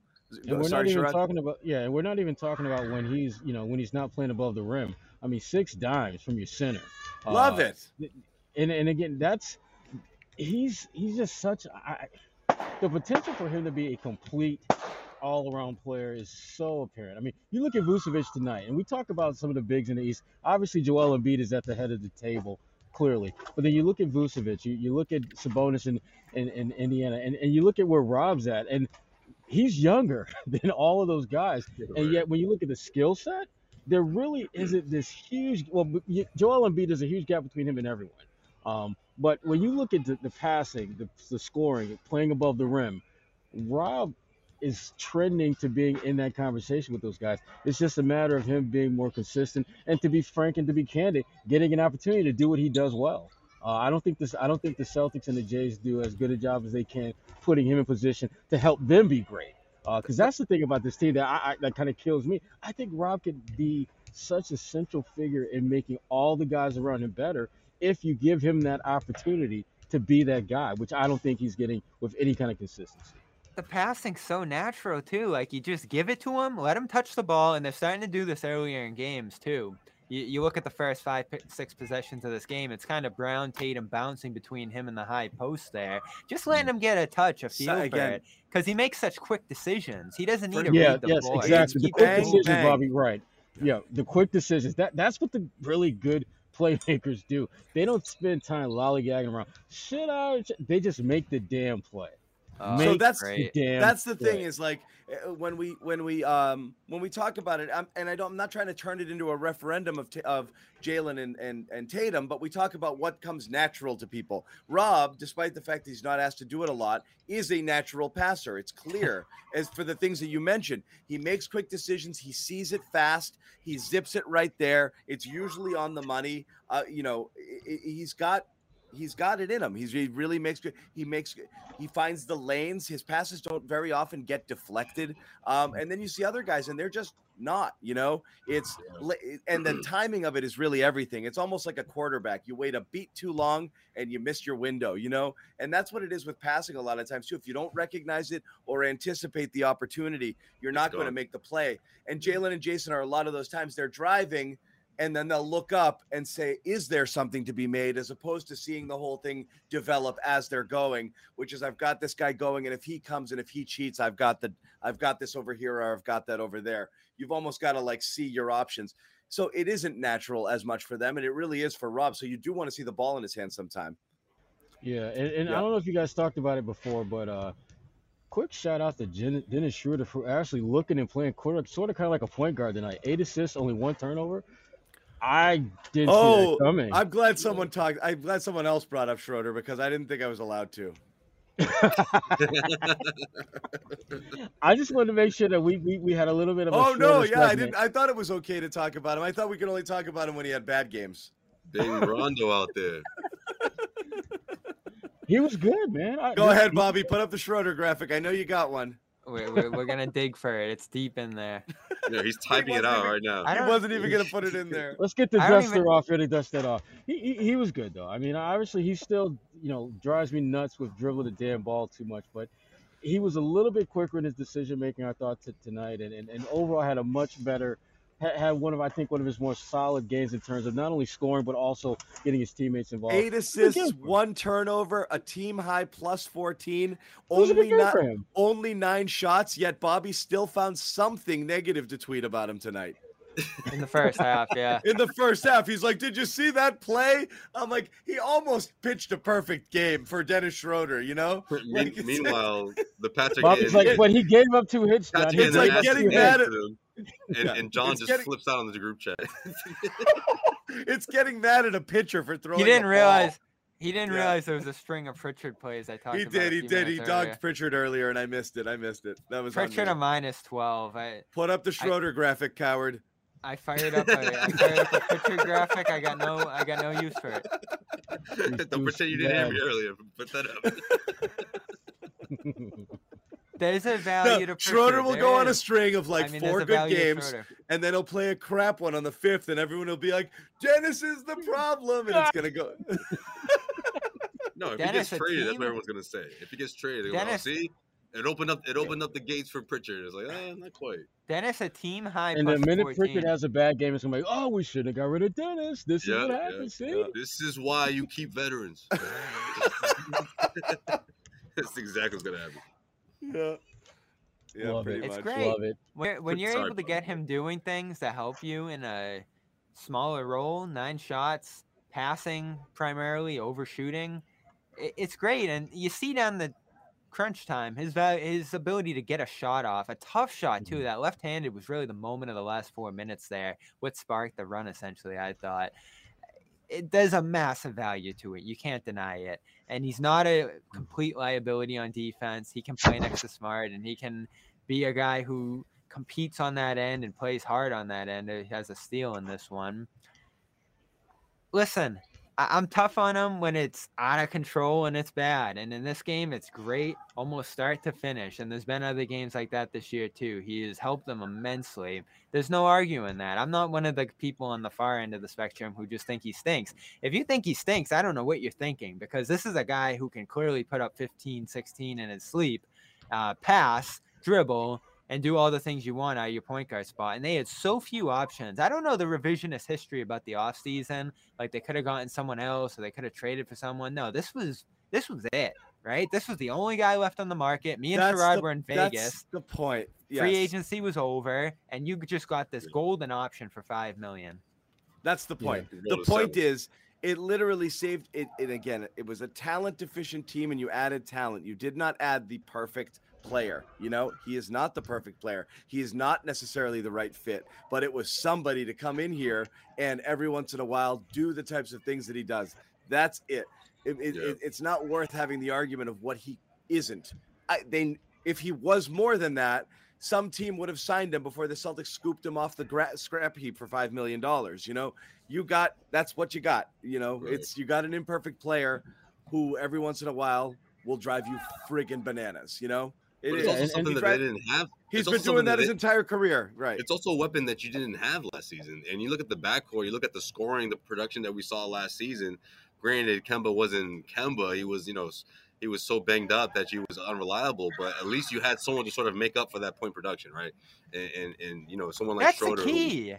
And we're Sorry, not even Sherrod. talking about yeah, and we're not even talking about when he's you know when he's not playing above the rim. I mean, six dimes from your center. Love Uh, it. And and again, that's he's he's just such. I, the potential for him to be a complete all-around player is so apparent. I mean, you look at Vucevic tonight, and we talk about some of the bigs in the East. Obviously, Joel Embiid is at the head of the table, clearly. But then you look at Vucevic, you, you look at Sabonis in, in, in Indiana, and, and you look at where Rob's at, and he's younger than all of those guys. And yet, when you look at the skill set, there really isn't this huge. Well, Joel Embiid is a huge gap between him and everyone. Um, but when you look at the, the passing, the, the scoring, playing above the rim, Rob is trending to being in that conversation with those guys. It's just a matter of him being more consistent and, to be frank and to be candid, getting an opportunity to do what he does well. Uh, I don't think this. I don't think the Celtics and the Jays do as good a job as they can putting him in position to help them be great. Because that's the thing about this team that I, I, that kind of kills me. I think Rob could be such a central figure in making all the guys around him better if you give him that opportunity to be that guy, which I don't think he's getting with any kind of consistency. the passing's so natural too. Like you just give it to him, let him touch the ball, and they're starting to do this earlier in games too. You, you look at the first five, six possessions of this game. It's kind of Brown, Tatum bouncing between him and the high post there, just letting mm. him get a touch, a So- feel for again- it, because he makes such quick decisions. He doesn't need to yeah, read the yes, board. He exactly. The quick bang, decisions, bang. Bobby. Right. Yeah, the quick decisions. That that's what the really good playmakers do. They don't spend time lollygagging around. Shit out. They just make the damn play. Oh, so that's great. the that's the thing is like uh, when we when we um when we talk about it I'm, and I don't I'm not trying to turn it into a referendum of of Jalen and, and and Tatum but we talk about what comes natural to people. Rob despite the fact that he's not asked to do it a lot is a natural passer. It's clear as for the things that you mentioned. He makes quick decisions. He sees it fast. He zips it right there. It's usually on the money. Uh you know i- i- he's got he's got it in him. He's he really makes good. He makes he finds the lanes. His passes don't very often get deflected. Um, and then you see other guys, and they're just not. You know, it's and the timing of it is really everything. It's almost like a quarterback. You wait a beat too long and you miss your window. You know, and that's what it is with passing a lot of times too. If you don't recognize it or anticipate the opportunity, you're not going to make the play. And Jalen and Jayson are a lot of those times they're driving and then they'll look up and say, Is there something to be made? as opposed to seeing the whole thing develop as they're going, which is I've got this guy going, and if he comes and if he cheats, I've got the I've got this over here or I've got that over there. You've almost got to like see your options. So it isn't natural as much for them, and it really is for Rob. So you do want to see the ball in his hand sometime. Yeah, and, and Yeah. I don't know if you guys talked about it before, but uh, quick shout out to Jen, Dennis Schroeder for actually looking and playing quarter, sort of kind of like a point guard tonight. Eight assists, only one turnover. I didn't see Oh, that coming. I'm glad someone talked. I'm glad someone else brought up Schroeder because I didn't think I was allowed to. I just wanted to make sure that we we, we had a little bit of a Oh no, Schroeder yeah, I didn't. I thought it was okay to talk about him. I thought we could only talk about him when he had bad games. Big Rondo out there. He was good, man. I, Go ahead, Bobby. Put up the Schroeder graphic. I know you got one. We're, we're, we're gonna dig for it. It's deep in there. Yeah, he's typing it out even- right now. I He wasn't even gonna put it in there. Let's get the duster even- off here to dust that off. He, he he was good though. I mean, obviously he still you know drives me nuts with dribbling the damn ball too much, but he was a little bit quicker in his decision making. I thought t- tonight, and, and and overall had a much better. Had, had one of I think one of his more solid games in terms of not only scoring but also getting his teammates involved. Eight It was a good assists, game for him. one turnover, a team high plus 14, It was a good only not, only nine shots, yet Bobby still found something negative to tweet about him tonight. In the first half, yeah. In the first half, he's like, Did you see that play? I'm like, he almost pitched a perfect game for Dennis Schroeder, you know? Mean- Like, meanwhile, the Patrick Bobby's getting, like, but he gave up two hits. Patrick It's like gave an up getting mad at- him, and, Yeah, and John it's just getting- flips out on the group chat. it's getting mad at a pitcher for throwing. He didn't ball. realize. He didn't Yeah. realize there was a string of Pritchard plays. I talked He about. did, he did. He minutes dogged. Pritchard earlier, and I missed it. I missed it. That was Pritchard me. a minus twelve. I Put up the Schroeder graphic, coward. I fired up a I fired up a Pritchard graphic. I got no I got no use for it. Don't pretend you didn't hear me earlier. Put that up. There's a No, value to Pritchard. Schroeder will there go on a string of like I mean, four good games, and then he'll play a crap one on the fifth, and everyone will be like, "Dennis is the problem," and it's gonna go. No, if Dennis, he gets traded, that's what everyone's gonna say. If he gets traded, they go, oh, Dennis- see, it opened up. It opened up the gates for Pritchard. It's like, oh, not quite. Dennis a team high. And the plus minute 14. Pritchard has a bad game, it's gonna be, like, oh, we should have got rid of Dennis. This is Yeah, what yeah, happened. See, yeah. This is why you keep veterans. That's exactly what's gonna happen. Yeah, yeah, love pretty it. It's great. Love it. When, when you're Sorry, able to get him doing things that help you in a smaller role, nine shots, passing primarily, overshooting, i- it's great. And you see down the crunch time his his ability to get a shot off, a tough shot too. Mm-hmm. That left-handed was really the moment of the last four minutes there. What sparked the run essentially, I thought. It, there's a massive value to it. You can't deny it. And he's not a mm. complete liability on defense. He can play next to Smart, and he can be a guy who competes on that end and plays hard on that end. Uh, he has a steal in this one. Listen, I- I'm tough on him when it's out of control and it's bad. And in this game, it's great, almost start to finish. And there's been other games like that this year too. He has helped them immensely. There's no arguing that. I'm not one of the people on the far end of the spectrum who just think he stinks. If you think he stinks, I don't know what you're thinking because this is a guy who can clearly put up 15, 16 in his sleep, uh, pass, dribble, and do all the things you want out of your point guard spot. And they had so few options. I don't know the revisionist history about the offseason. Like they could have gotten someone else or they could have traded for someone. No, this was this was it, right? This was the only guy left on the market. Me and That's Sherrod the- were in That's Vegas. the point. Free agency was over, and you just got this golden option for five million. That's the point. Roll The to point seven. is, it literally saved it. And again, it was a talent deficient team, and you added talent. You did not add the perfect player. You know, he is not the perfect player. He is not necessarily the right fit, but it was somebody to come in here and every once in a while do the types of things that he does. That's it. It- it- Yeah. it- it's not worth having the argument of what he isn't. I, they, if he was more than that, some team would have signed him before the Celtics scooped him off the gra- scrap heap for five million dollars. You know, you got that's what you got. You know, Right. it's you got an imperfect player who every once in a while will drive you friggin' bananas. You know, It but is. it's also and- and something he that tried- they didn't have. He's been doing that his entire career, right? It's also a weapon that you didn't have last season. And you look at the backcourt, you look at the scoring, the production that we saw last season. Granted, Kemba wasn't Kemba. He was, you know, he was so banged up that he was unreliable. But at least you had someone to sort of make up for that point production, right? And and, and you know, someone like That's Schroeder, who,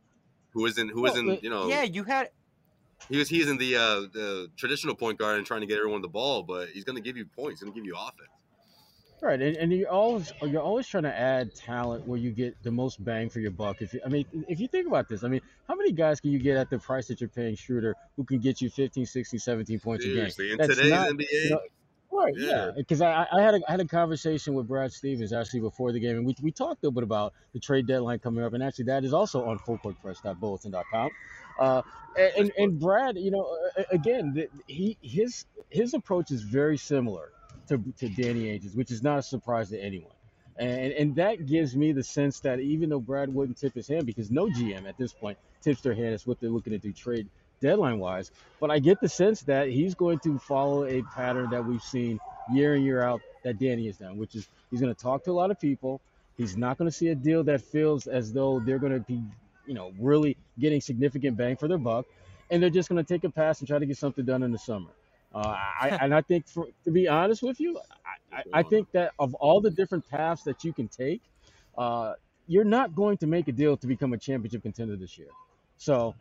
who isn't who Well, isn't you know Yeah, you had he was he's in the uh the traditional point guard and trying to get everyone the ball, but he's gonna give you points, he's gonna give you offense. Right, and, and you're always you're always trying to add talent where you get the most bang for your buck. If you, I mean, if you think about this, I mean, how many guys can you get at the price that you're paying Schroeder who can get you 15, 16, 17 points Seriously, a in game? That's today's not- NBA, you know, Right, Yeah. yeah, because I, I had a, I had a conversation with Brad Stevens actually before the game, and we, we talked a little bit about the trade deadline coming up, and actually that is also on fullcourtpress.bulletin.com. Uh, and, and Brad, you know, again, he his his approach is very similar to to Danny Ainge's, which is not a surprise to anyone. And and that gives me the sense that even though Brad wouldn't tip his hand because no GM at this point tips their hand as what they're looking to do trade deadline wise, but I get the sense that he's going to follow a pattern that we've seen year in year out that Danny has done, which is he's going to talk to a lot of people. He's not going to see a deal that feels as though they're going to be, you know, really getting significant bang for their buck, and they're just going to take a pass and try to get something done in the summer. Uh, I, and I think, for, to be honest with you, I, I, think that of all the different paths that you can take, uh, you're not going to make a deal to become a championship contender this year. So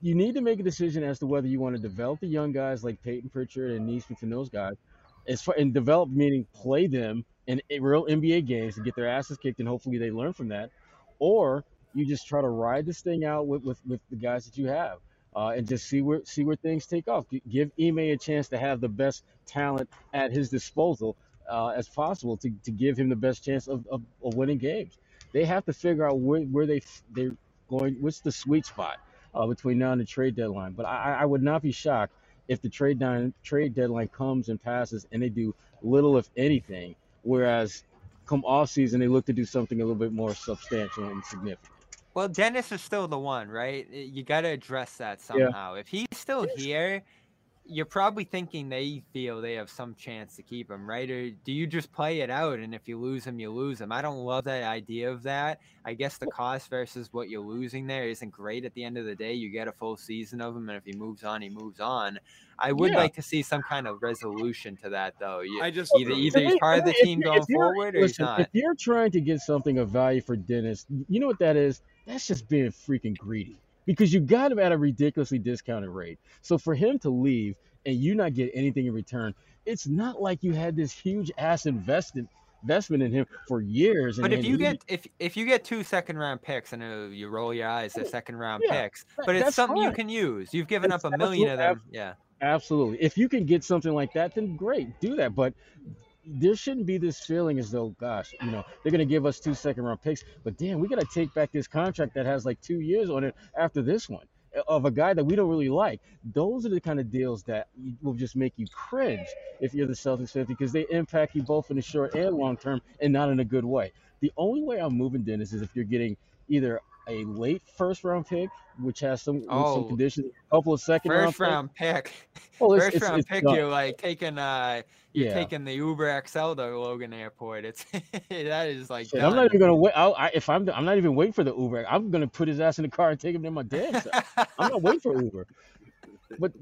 you need to make a decision as to whether you want to develop the young guys like Payton Pritchard and Nesmith and those guys, as far and develop meaning play them in in real NBA games and get their asses kicked, and hopefully they learn from that, or you just try to ride this thing out with with, with the guys that you have. Uh, and just see where see where things take off. Give Ime a chance to have the best talent at his disposal uh, as possible to, to give him the best chance of, of, of winning games. They have to figure out where, where they they're going. What's the sweet spot uh, between now and the trade deadline? But I, I would not be shocked if the trade down, trade deadline comes and passes and they do little if anything. Whereas come off season they look to do something a little bit more substantial and significant. Well, Dennis is still the one, right? You got to address that Yeah. somehow. If he's still here, you're probably thinking they feel they have some chance to keep him, right? Or do you just play it out and if you lose him, you lose him? I don't love that idea of that. I guess the cost versus what you're losing there isn't great at the end of the day. You get a full season of him, and if he moves on, he moves on. I would Yeah. like to see some kind of resolution to that, though. You, I just either either he's part of the team if going you're- forward or he's not. If you're trying to get something of value for Dennis, you know what that is? That's just being freaking greedy because you got him at a ridiculously discounted rate. So for him to leave and you not get anything in return, it's not like you had this huge ass investment investment in him for years. But if you he- get if if you get two second round picks and uh, you roll your eyes, they're second round Yeah, picks, that- but it's something you can use. You've given up a million of them. Yeah. Absolutely. If you can get something like that, then great, do that. But there shouldn't be this feeling as though, gosh, you know, they're going to give us two second round picks, but damn, we got to take back this contract that has like two years on it after this one uh, of a guy that we don't really like. Those are the kind of deals that will just make you cringe if you're the Celtics fan because they impact you both in the short and long term and not in a good way. The only way I'm moving Dennis is if you're getting either a late first round pick, which has some, Oh. some conditions, a couple of second First picks. round pick. Well, it's- First it's- round it's pick. done. You're like taking uh, you're Yeah. taking the Uber XL to Logan Airport. It's that is like. Shit, I'm not even gonna wait. I'll, I, if I'm, I'm not even waiting for the Uber. I'm gonna put his ass in the car and take him to my self. I'm not waiting for Uber. But,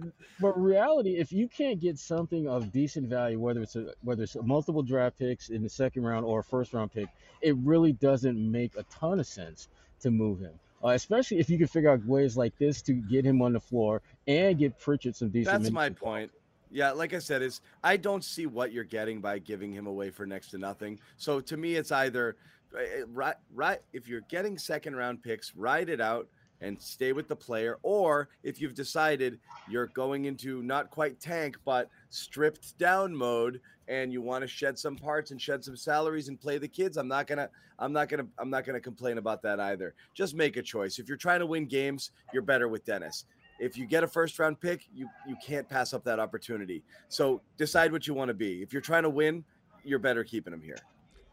but reality, if you can't get something of decent value, whether it's a, whether it's multiple draft picks in the second round or a first round pick, it really doesn't make a ton of sense to move him. Uh, especially if you can figure out ways like this to get him on the floor and get Pritchard some decent. That's my point. Yeah, like I said, is I don't see what you're getting by giving him away for next to nothing. So to me, it's either eh, right, right. If you're getting second round picks, ride it out and stay with the player, or if you've decided you're going into not quite tank but stripped down mode and you want to shed some parts and shed some salaries and play the kids, I'm not gonna, I'm not gonna, I'm not gonna complain about that either. Just make a choice. If you're trying to win games, you're better with Dennis if you get a first round pick, you you can't pass up that opportunity. So decide what you want to be. If you're trying to win, you're better keeping him here.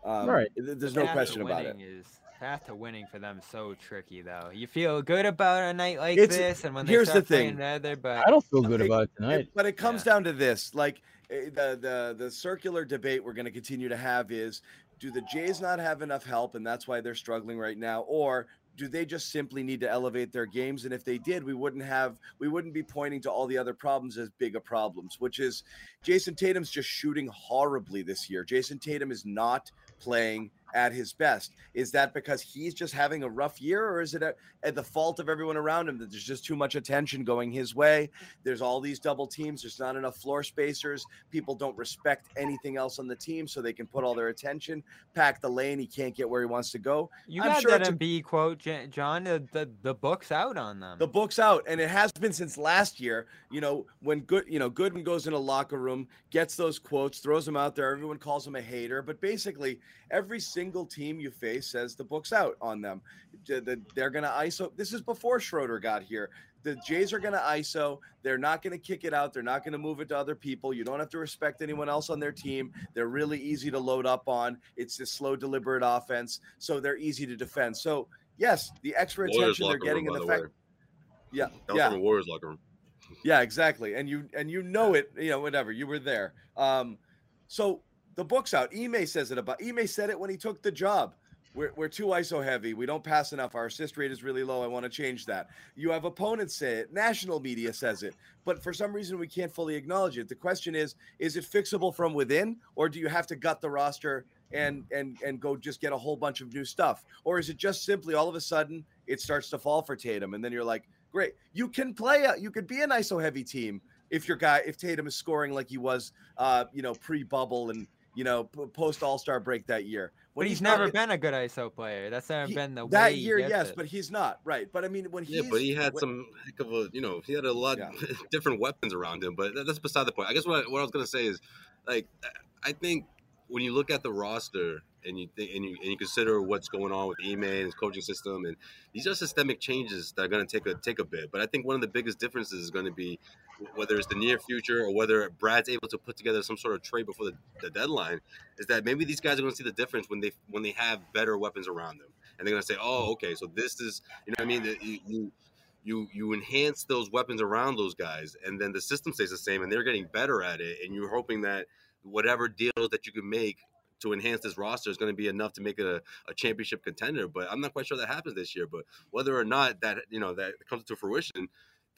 Um, Right. th- There's The no question about it. winning Is path to winning for them so tricky though. You feel good about a night like It's- this, and when they here's the start playing thing. together, but I don't feel good about it It- tonight. but it comes Yeah. down to this: like eh, the the the circular debate we're going to continue to have is: do the Jays not have enough help, and that's why they're struggling right now, or do they just simply need to elevate their games? And if they did, we wouldn't have we wouldn't be pointing to all the other problems as big bigger problems. Which is Jayson Tatum's just shooting horribly this year. Jason Tatum is not playing at his best. Is that because he's just having a rough year, or is it at, at the fault of everyone around him that there's just too much attention going his way? There's all these double teams. There's not enough floor spacers. People don't respect anything else on the team, so they can put all their attention. Pack the lane. He can't get where he wants to go. you I'm got sure that a- quote, John. The, the the book's out on them. The book's out, and it has been since last year. You know, when good, you know, Goodman goes in a locker room, gets those quotes, throws them out there. Everyone calls him a hater, but basically, every single team you face says the book's out on them. They're going to ISO. This is before Schroeder got here. The Jays are going to ISO. They're not going to kick it out. They're not going to move it to other people. You don't have to respect anyone else on their team. They're really easy to load up on. It's a slow, deliberate offense, so they're easy to defend. So yes, the extra attention they're getting room, in the the fact. Yeah, That yeah. from Warriors locker room. Yeah, exactly. And you and you know it, you know, whatever. You were there. Um, so the book's out. Ime says it about Ime said it when he took the job. We're, we're too ISO heavy. We don't pass enough. Our assist rate is really low. I want to change that. You have opponents say it. National media says it. But for some reason, we can't fully acknowledge it. The question is: Is it fixable from within, or do you have to gut the roster and and and go just get a whole bunch of new stuff, or is it just simply all of a sudden it starts to fall for Tatum, and then you're like, great, you can play. A, you could be an ISO heavy team if your guy if Tatum is scoring like he was, uh, you know, pre bubble and you know post All Star break that year. but he's, not- never been a good ISO player. That's never he- been the way that he year, gets yes, it. but he's not right. But I mean, when he Yeah, but he had when- some heck of a, you know, he had a lot Yeah. different weapons around him. But that's beside the point. I guess what I, what I was gonna say is, like, I think when you look at the roster and you think and you and you consider what's going on with Ime and his coaching system, and these are systemic changes that are gonna take a take a bit. But I think one of the biggest differences is going to be whether it's the near future or whether Brad's able to put together some sort of trade before the, the deadline. Is that maybe these guys are going to see the difference when they when they have better weapons around them, and they're going to say, "Oh, okay, so this is you know what I mean." You, you you you enhance those weapons around those guys, and then the system stays the same, and they're getting better at it, and you're hoping that whatever deals that you can make to enhance this roster is going to be enough to make it a, a championship contender. But I'm not quite sure that happens this year. But whether or not that you know that comes to fruition,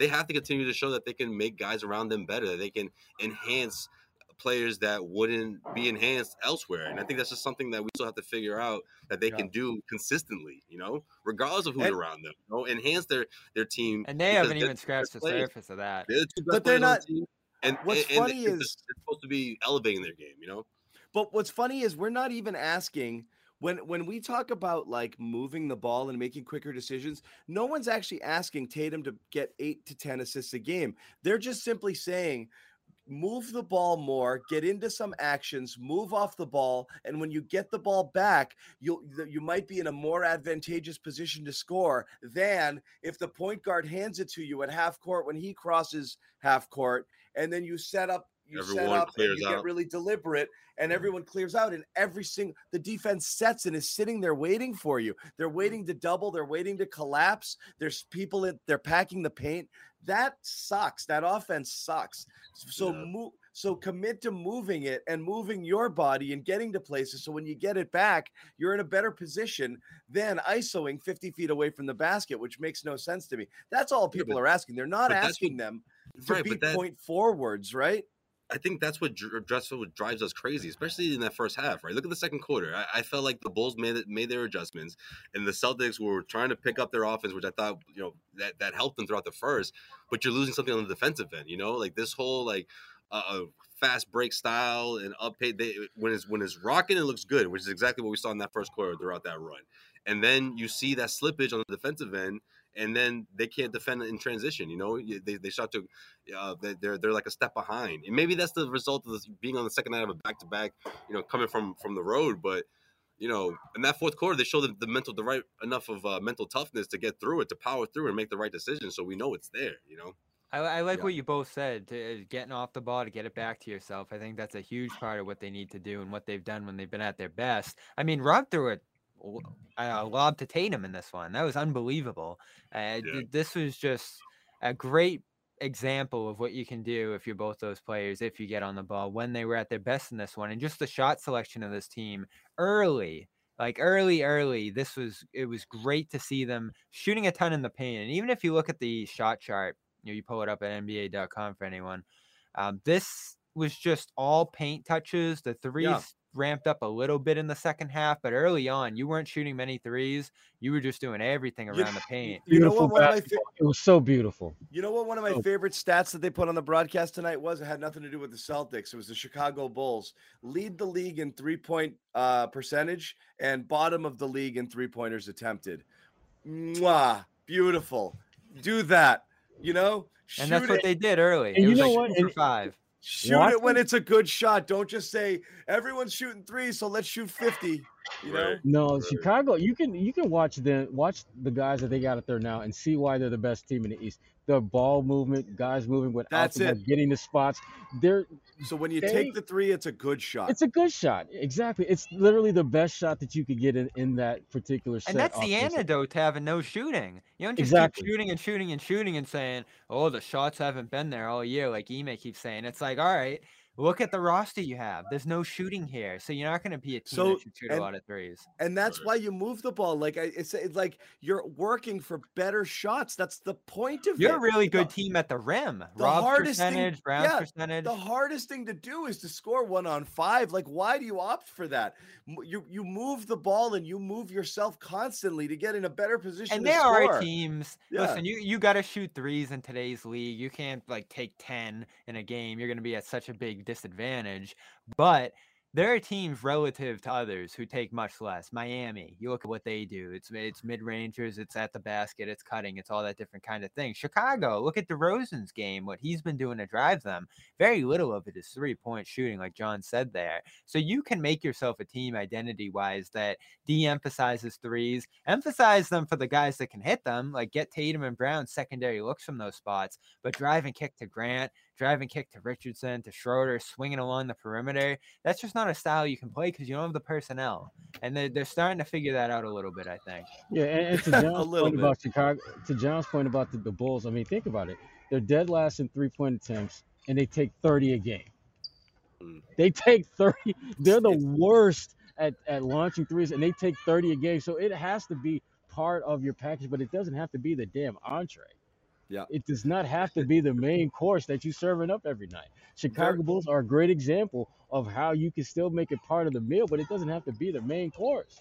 they have to continue to show that they can make guys around them better, that they can enhance players that wouldn't be enhanced elsewhere. And I think that's just something that we still have to figure out that they Yeah. can do consistently, you know, regardless of who's And- around them. You know, enhance their their team. and they haven't even scratched the players. surface of that. They're the two best But they're players the not- And what's and, and funny it's- is- they're supposed to be elevating their game, you know. But what's funny is we're not even asking when when we talk about like moving the ball and making quicker decisions. No one's actually asking Tatum to get eight to ten assists a game. They're just simply saying. Move the ball more, get into some actions, move off the ball, and when you get the ball back, you'll you might be in a more advantageous position to score than if the point guard hands it to you at half court when he crosses half court, and then you set up you set Everyone up and clears you get really deliberate and mm-hmm. everyone clears out and every single the defense sets and is sitting there waiting for you. They're mm-hmm. waiting to double they're waiting to collapse there's people in they're packing the paint. That sucks that offense sucks. So Yeah. move so commit to moving it and moving your body and getting to places so when you get it back you're in a better position than isoing 50 feet away from the basket which makes no sense to me. That's all Yeah, people but- are asking. They're not asking them to Right, be that point forwards right I think that's what drives us crazy, especially in that first half. Right? Look at the second quarter. I, I felt like the Bulls made made their adjustments, and the Celtics were trying to pick up their offense, which I thought you know that that helped them throughout the first. But you're losing something on the defensive end. You know, like this whole like a uh, fast break style and up pay. They, when it's when it's rocking, it looks good, which is exactly what we saw in that first quarter throughout that run. And then you see that slippage on the defensive end, and then they can't defend in transition. You know, they, they start to uh, they- they're they're like a step behind, and maybe that's the result of being on the second night of a back to back. You know, coming from from the road, but you know, in that fourth quarter, they showed the, the mental, the right enough of uh, mental toughness to get through it, to power through and make the right decision. So we know it's there. You know, I, I like Yeah. what you both said. To, uh, getting off the ball to get it back to yourself. I think that's a huge part of what they need to do and what they've done when they've been at their best. I mean, Rob threw a uh, lob to Tatum in this one. That was unbelievable. Uh, th- This was just a great example of what you can do if you're both those players if you get on the ball when they were at their best in this one and just the shot selection of this team early like early early this was it was great to see them shooting a ton in the paint and even if you look at the shot chart you know you pull it up at nba.com for anyone um, this was just all paint touches the threes ramped up a little bit in the second half but early on you weren't shooting many threes you were just doing everything You- around the paint You know Beautiful what? One of my fa- It was so beautiful. You know what? One of my favorite stats that they put on the broadcast tonight was it had nothing to do with the Celtics. It was the Chicago Bulls lead the league in three point uh, percentage and bottom of the league in three pointers attempted. Mwah, beautiful. Do that. You know, and that's Shoot what they did early And it you was know like what? two And- five Shoot it when it's a good shot. Don't just say everyone's shooting three, so let's shoot fifty. You know, No, Right. Chicago. You can you can watch them watch the guys that they got out there now and see why they're the best team in the East. The ball movement, guys moving without That's the ball, it. getting the spots. They're so when you They- take the three, it's a good shot. it's a good shot. Exactly. It's literally the best shot that you could get in, in that particular set. And that's the offensively. antidote to having no shooting. You don't just Exactly. keep shooting and shooting and shooting and saying, "Oh, the shots haven't been there all year," like Ime keeps saying. It's like, all right, look at the roster you have. There's no shooting here, so you're not going to be a team So, that should shoot a and- lot of threes. and that's why you move the ball. Like I, it's, it's like you're working for better shots. That's the point of You're it. a really The- good team at the rim. the Rob's hardest thing- percentage, Brown's yeah, percentage. The hardest thing to do is to score one on five. Like, why do you opt for that? You you move the ball and you move yourself constantly to get in a better position. and to there are teams. Yeah. Listen, you you got to shoot threes in today's league. You can't like take ten in a game. You're going to be at such a big disadvantage. But there are teams relative to others who take much less. Miami, you look at what they do. It's it's mid rangers. It's at the basket. It's cutting. It's all that different kind of thing. Chicago, look at DeRozan's game. What he's been doing to drive them. Very little of it is three point shooting, like John said there. So you can make yourself a team identity wise that de-emphasizes threes, emphasize them for the guys that can hit them, like get Tatum and Brown secondary looks from those spots, but drive and kick to Grant, drive and kick to Richardson, to Schroeder, swinging along the perimeter. That's just not a style you can play because you don't have the personnel. And they're, they're starting to figure that out a little bit, I think. Yeah, and, and to A John's little point bit. about Chicago, to John's point about the, the Bulls, I mean, think about it. They're dead last in three point attempts, and they take 30 a game. Mm. They take 30. They're the worst at, at launching threes, and they take 30 a game. So it has to be part of your package, but it doesn't have to be the damn entree. Yeah. It does not have to be the main course that you're serving up every night. Chicago Very- Bulls are a great example of how you can still make it part of the meal, but it doesn't have to be the main course.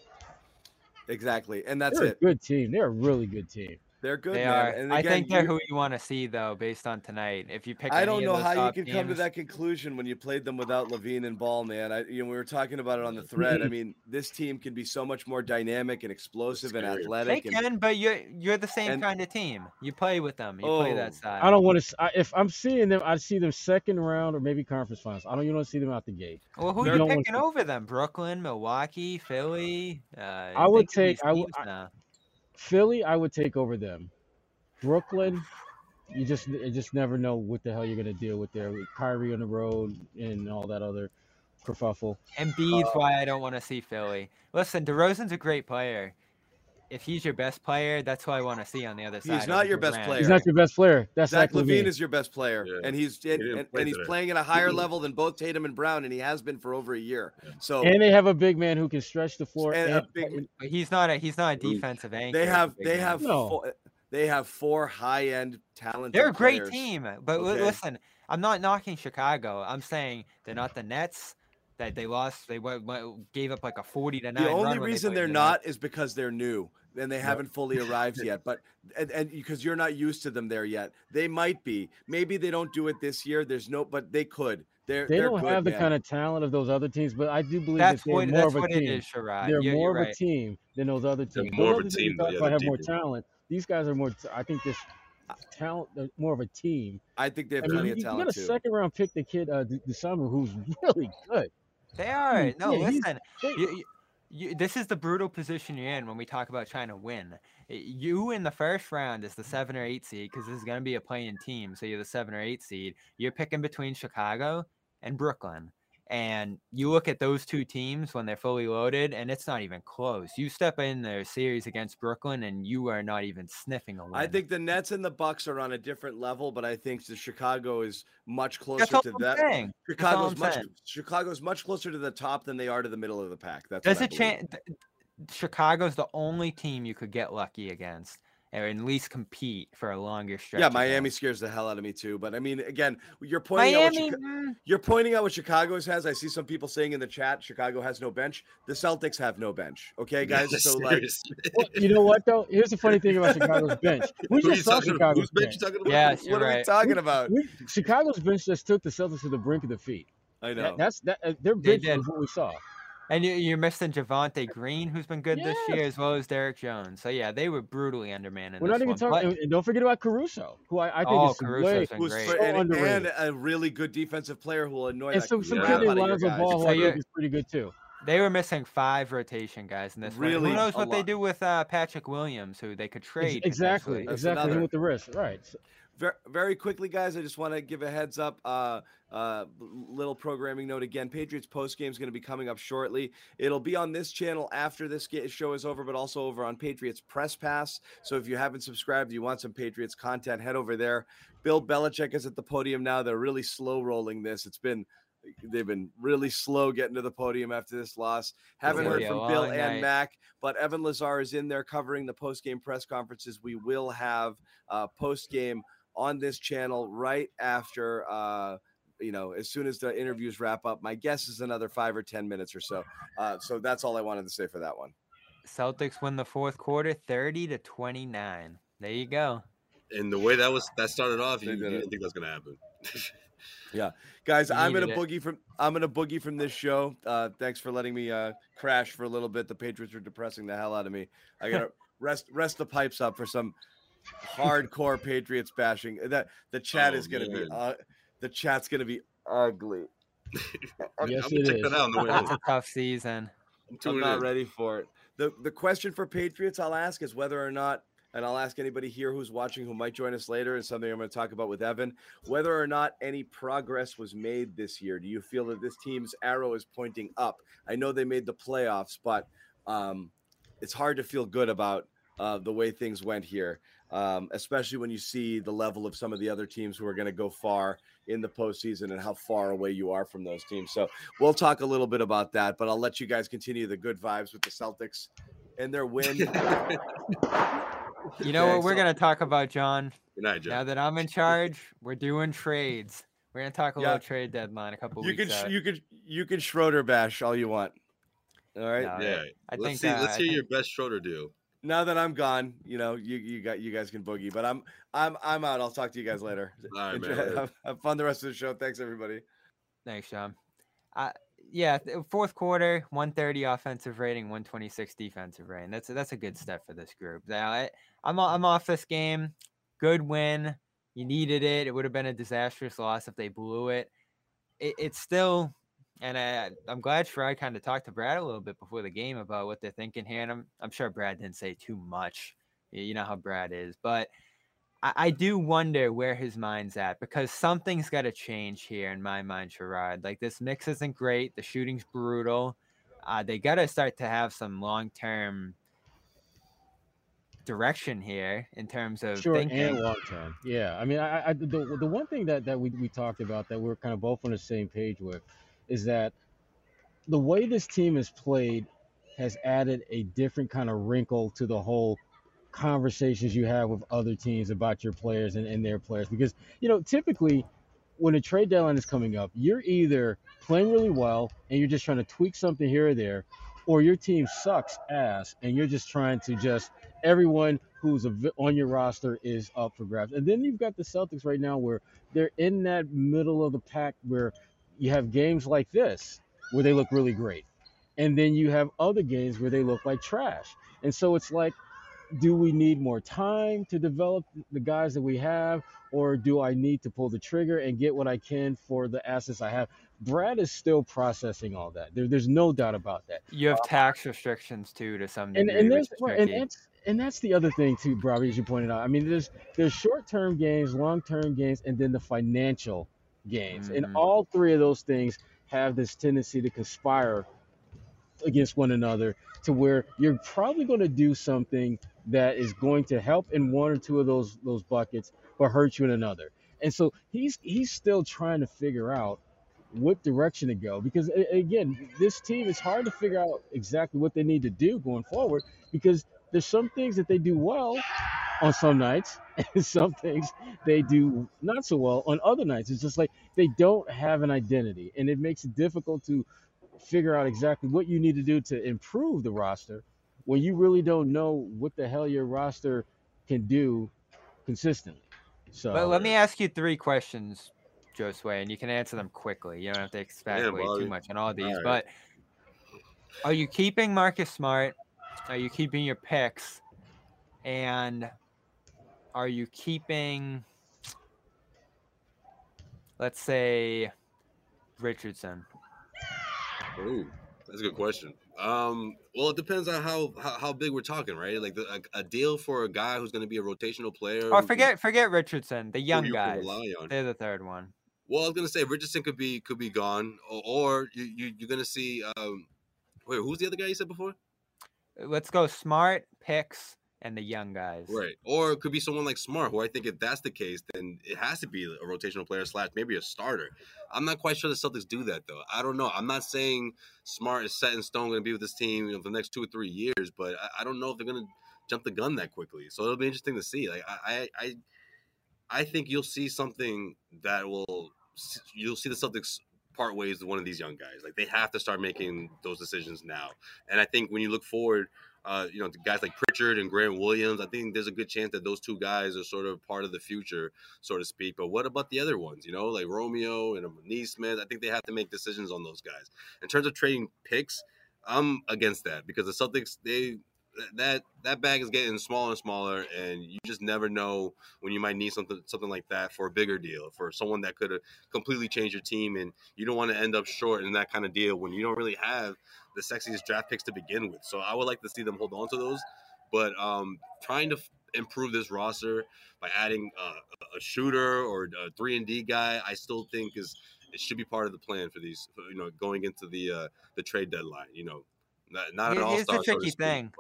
Exactly, and that's They're it. a good team. They're a really good team. They're good. they man. are. And I think they're you- who you want to see, though, based on tonight. If you pick, I don't of know those how you can could come to that conclusion when you played them without LaVine and Ball, man. I, you know, we were talking about it on the thread. I mean, this team can be so much more dynamic and explosive and athletic. They athletic. And, can, but you're you're the same and- kind of team. You play with them. You play Oh, that side. I don't want to. If I'm seeing them, I see them second round or maybe conference finals. I don't even want to see them out the gate. Well, who You you don't picking over them? Brooklyn, Milwaukee, Philly. Uh, I would think of these take- I would- teams I- now. Philly, I would take over them. Brooklyn, you just you just never know what the hell you're gonna deal with there with Kyrie on the road and all that other kerfuffle. Embiid's Uh, why I don't want to see Philly. Listen, DeRozan's a great player. If he's your best player, that's who I want to see on the other side. He's not your best Durant. player. He's not your best player. That's Zach Zach LaVine LaVine. is your best player, Yeah. and he's and, didn't and, play and he's playing at a higher level than both Tatum and Brown, and he has been for over a year. So and they have a big man who can stretch the floor. And a And, big- he's not a he's not a defensive anchor. they have they man. have No. four, they have four high end talented. They're a great players. team, but Okay. listen, I'm not knocking Chicago. I'm saying they're not the Nets that they lost. They wa- wa- gave up like a 40 to nine. The only run when they reason they're not is because they're new and they haven't fully arrived yet. But and, and because you're not used to them there yet, they might be. Maybe they don't do it this year. There's no, but they could. They're they don't good, have the man. kind of talent of those other teams, but I do believe That's that they're what more that's of a what team. it is, Sherrod. They're You're, more you're of a team than those other They're teams. more Those of a team, you though. talk Yeah, about have more talent. These guys are more. t- I think this talent, more of a team. I think they have I mean, plenty you, of you got a too. second round pick, the kid uh, Dosunmu, who's really good. They are. No, yeah, listen. You, you, you, this is the brutal position you're in when we talk about trying to win. You in the first round is the seven or eight seed because this is going to be a playing team. So you're the seven or eight seed. You're picking between Chicago and Brooklyn. And you look at those two teams when they're fully loaded, and it's not even close. You step in their series against Brooklyn, and you are not even sniffing a win. I think the Nets and the Bucks are on a different level, but I think the Chicago is much closer to I'm that. saying. Chicago's much saying. Chicago's much closer to the top than they are to the middle of the pack. That's There's what I a chance. Chicago's the only team you could get lucky against, or at least compete for a longer stretch. Yeah, Miami games. scares the hell out of me too. But I mean, again, you're pointing out what Miami. Chica- mm, you're pointing out what Chicago's has. I see some people saying in the chat, Chicago has no bench. The Celtics have no bench. Okay, guys. so like, Well, you know what though? Here's the funny thing about Chicago's bench. We you just saw talking? Chicago's Whose bench bench. talking about? Yes, you're what are we talking about? We, Chicago's bench just took the Celtics to the brink of defeat. I know. That, that's that. Uh, their They bench did. was what we saw. And you, you're missing Javonte Green, who's been good this year, as well as Derrick Jones. So yeah, they were brutally undermanned. In We're this not even one. talking. But- and, and don't forget about Caruso, who I, I think Oh, is Caruso's way. been Who's great. fr- So and, underrated. and a really good defensive player who will annoy And that some some crap kid out named of your Lonzo guys. Ball, who So I think is pretty good too. They were missing five rotation guys in this one. Really Who knows a what they do with uh, Patrick Williams, who they could Ex- trade? exactly, exactly. another- with the wrist, right? So- Very, very quickly, guys, I just want to give a heads up. Uh, uh, little programming note again. Patriots post game is going to be coming up shortly. It'll be on this channel after this show is over, but also over on Patriots Press Pass. So if you haven't subscribed, you want some Patriots content, head over there. Bill Belichick is at the podium now. They're really slow rolling this. It's been they've been really slow getting to the podium after this loss. Haven't heard from Bill long and. Mac, but Evan Lazar is in there covering the post game press conferences. We will have uh, post game on this channel right after uh you know as soon as the interviews wrap up my guess is another five or ten minutes or so uh so that's all i wanted to say for that one Celtics win the fourth quarter, thirty to twenty-nine. There you go. And the way that was that started off, you, you didn't think that was gonna happen. guys You i'm gonna it. boogie from i'm gonna boogie from this show uh thanks for letting me uh crash for a little bit the patriots are depressing the hell out of me i gotta rest rest the pipes up for some hardcore patriots bashing that the chat Oh, is gonna be uh the chat's gonna be ugly I'm, Yes, I'm gonna it check is. that out on the way That's a tough season. I'm I'm not in. ready for it. The the question for Patriots I'll ask is whether or not, and I'll ask anybody here who's watching who might join us later, and something I'm going to talk about with Evan, whether or not any progress was made this year. Do you feel that this team's arrow is pointing up? I know they made the playoffs, but um, it's hard to feel good about uh, the way things went here, um, especially when you see the level of some of the other teams who are going to go far in the postseason and how far away you are from those teams. So we'll talk a little bit about that, but I'll let you guys continue the good vibes with the Celtics and their win. You know what we're gonna talk about, John? Good night, Joe. Now that I'm in charge, we're doing trades. We're gonna talk a Yeah. little trade deadline a couple You weeks can out. you can you can Schroeder bash all you want. All right. No, yeah, I let's think, see. uh, let's I hear think- your best Schroeder do. Now that I'm gone, you know you you got you guys can boogie, but I'm I'm I'm out. I'll talk to you guys later. All right, Enjoy- man. have, have fun the rest of the show. Thanks everybody. Thanks, John. Uh, yeah, uh, fourth quarter, 130 offensive rating, 126 defensive rating. That's a, that's a good step for this group. Now, I, I'm I'm off this game. Good win. You needed it. It would have been a disastrous loss if they blew it. it it's still, and I, I'm glad Fry kind of talked to Brad a little bit before the game about what they're thinking here. And I'm I'm sure Brad didn't say too much. You know how Brad is, but I, I do wonder where his mind's at because something's got to change here in my mind, Sherrod. Like this mix isn't great. The shooting's brutal. Uh, they got to start to have some long term direction here in terms of Short thinking. and long term. Yeah, I mean, I, I the the one thing that that we we talked about that we're kind of both on the same page with is that the way this team has played has added a different kind of wrinkle to the whole conversations you have with other teams about your players and, and their players because you know typically when a trade deadline is coming up you're either playing really well and you're just trying to tweak something here or there or your team sucks ass and you're just trying to just everyone who's on your roster is up for grabs. And then you've got the Celtics right now where they're in that middle of the pack where you have games like this where they look really great. And then you have other games where they look like trash. And so it's like, do we need more time to develop the guys that we have, or do I need to pull the trigger and get what I can for the assets I have? Brad is still processing all that. There, there's no doubt about that You have tax restrictions too, to some degree. and which that's and that's and that's the other thing too, Bobby, as you pointed out. I mean, there's there's short term gains, long term gains, and then the financial gains, and Mhm. all three of those things have this tendency to conspire against one another to where you're probably going to do something that is going to help in one or two of those those buckets but hurt you in another. And so he's he's still trying to figure out what direction to go because again, this team is hard to figure out exactly what they need to do going forward because there's some things that they do well on some nights and some things they do not so well on other nights. It's just like they don't have an identity and it makes it difficult to figure out exactly what you need to do to improve the roster when you really don't know what the hell your roster can do consistently. So But let me ask you three questions, Josue, and you can answer them quickly. You don't have to extrapolate Bobby. too much on all these. right. But are you keeping Marcus Smart? Are you keeping your picks? And are you keeping, let's say, Richardson? Ooh, that's a good question. Um, well, it depends on how how, how big we're talking, right? Like the, a, a deal for a guy who's going to be a rotational player. Or who- forget forget Richardson, the young you guys. They're the third one. Well, I was gonna say Richardson could be could be gone, or, or you, you you're gonna see. Um, wait, who's the other guy you said before? Let's go smart picks and the young guys. Right, or it could be someone like Smart, who I think if that's the case, then it has to be a rotational player slash maybe a starter. I'm not quite sure the Celtics do that though. I don't know. I'm not saying Smart is set in stone going to be with this team you know, for the next two or three years, but I, I don't know if they're going to jump the gun that quickly. So it'll be interesting to see. Like I, I, I, I think you'll see something that will you'll see the Celtics part ways with one of these young guys. Like they have to start making those decisions now. And I think when you look forward, uh, you know, guys like Pritchard and Grant Williams, I think there's a good chance that those two guys are sort of part of the future, so to speak. But what about the other ones? You know, like Romeo and Nesmith. I think they have to make decisions on those guys. In terms of trading picks, I'm against that because the Celtics they that that bag is getting smaller and smaller, and you just never know when you might need something something like that for a bigger deal, for someone that could have completely changed your team, and you don't want to end up short in that kind of deal when you don't really have the sexiest draft picks to begin with. So I would like to see them hold on to those, but um, trying to f- improve this roster by adding uh, a shooter or a three and D guy, I still think is it should be part of the plan for these, for, you know, going into the uh, the trade deadline. You know, not, not an all the star. tricky thing.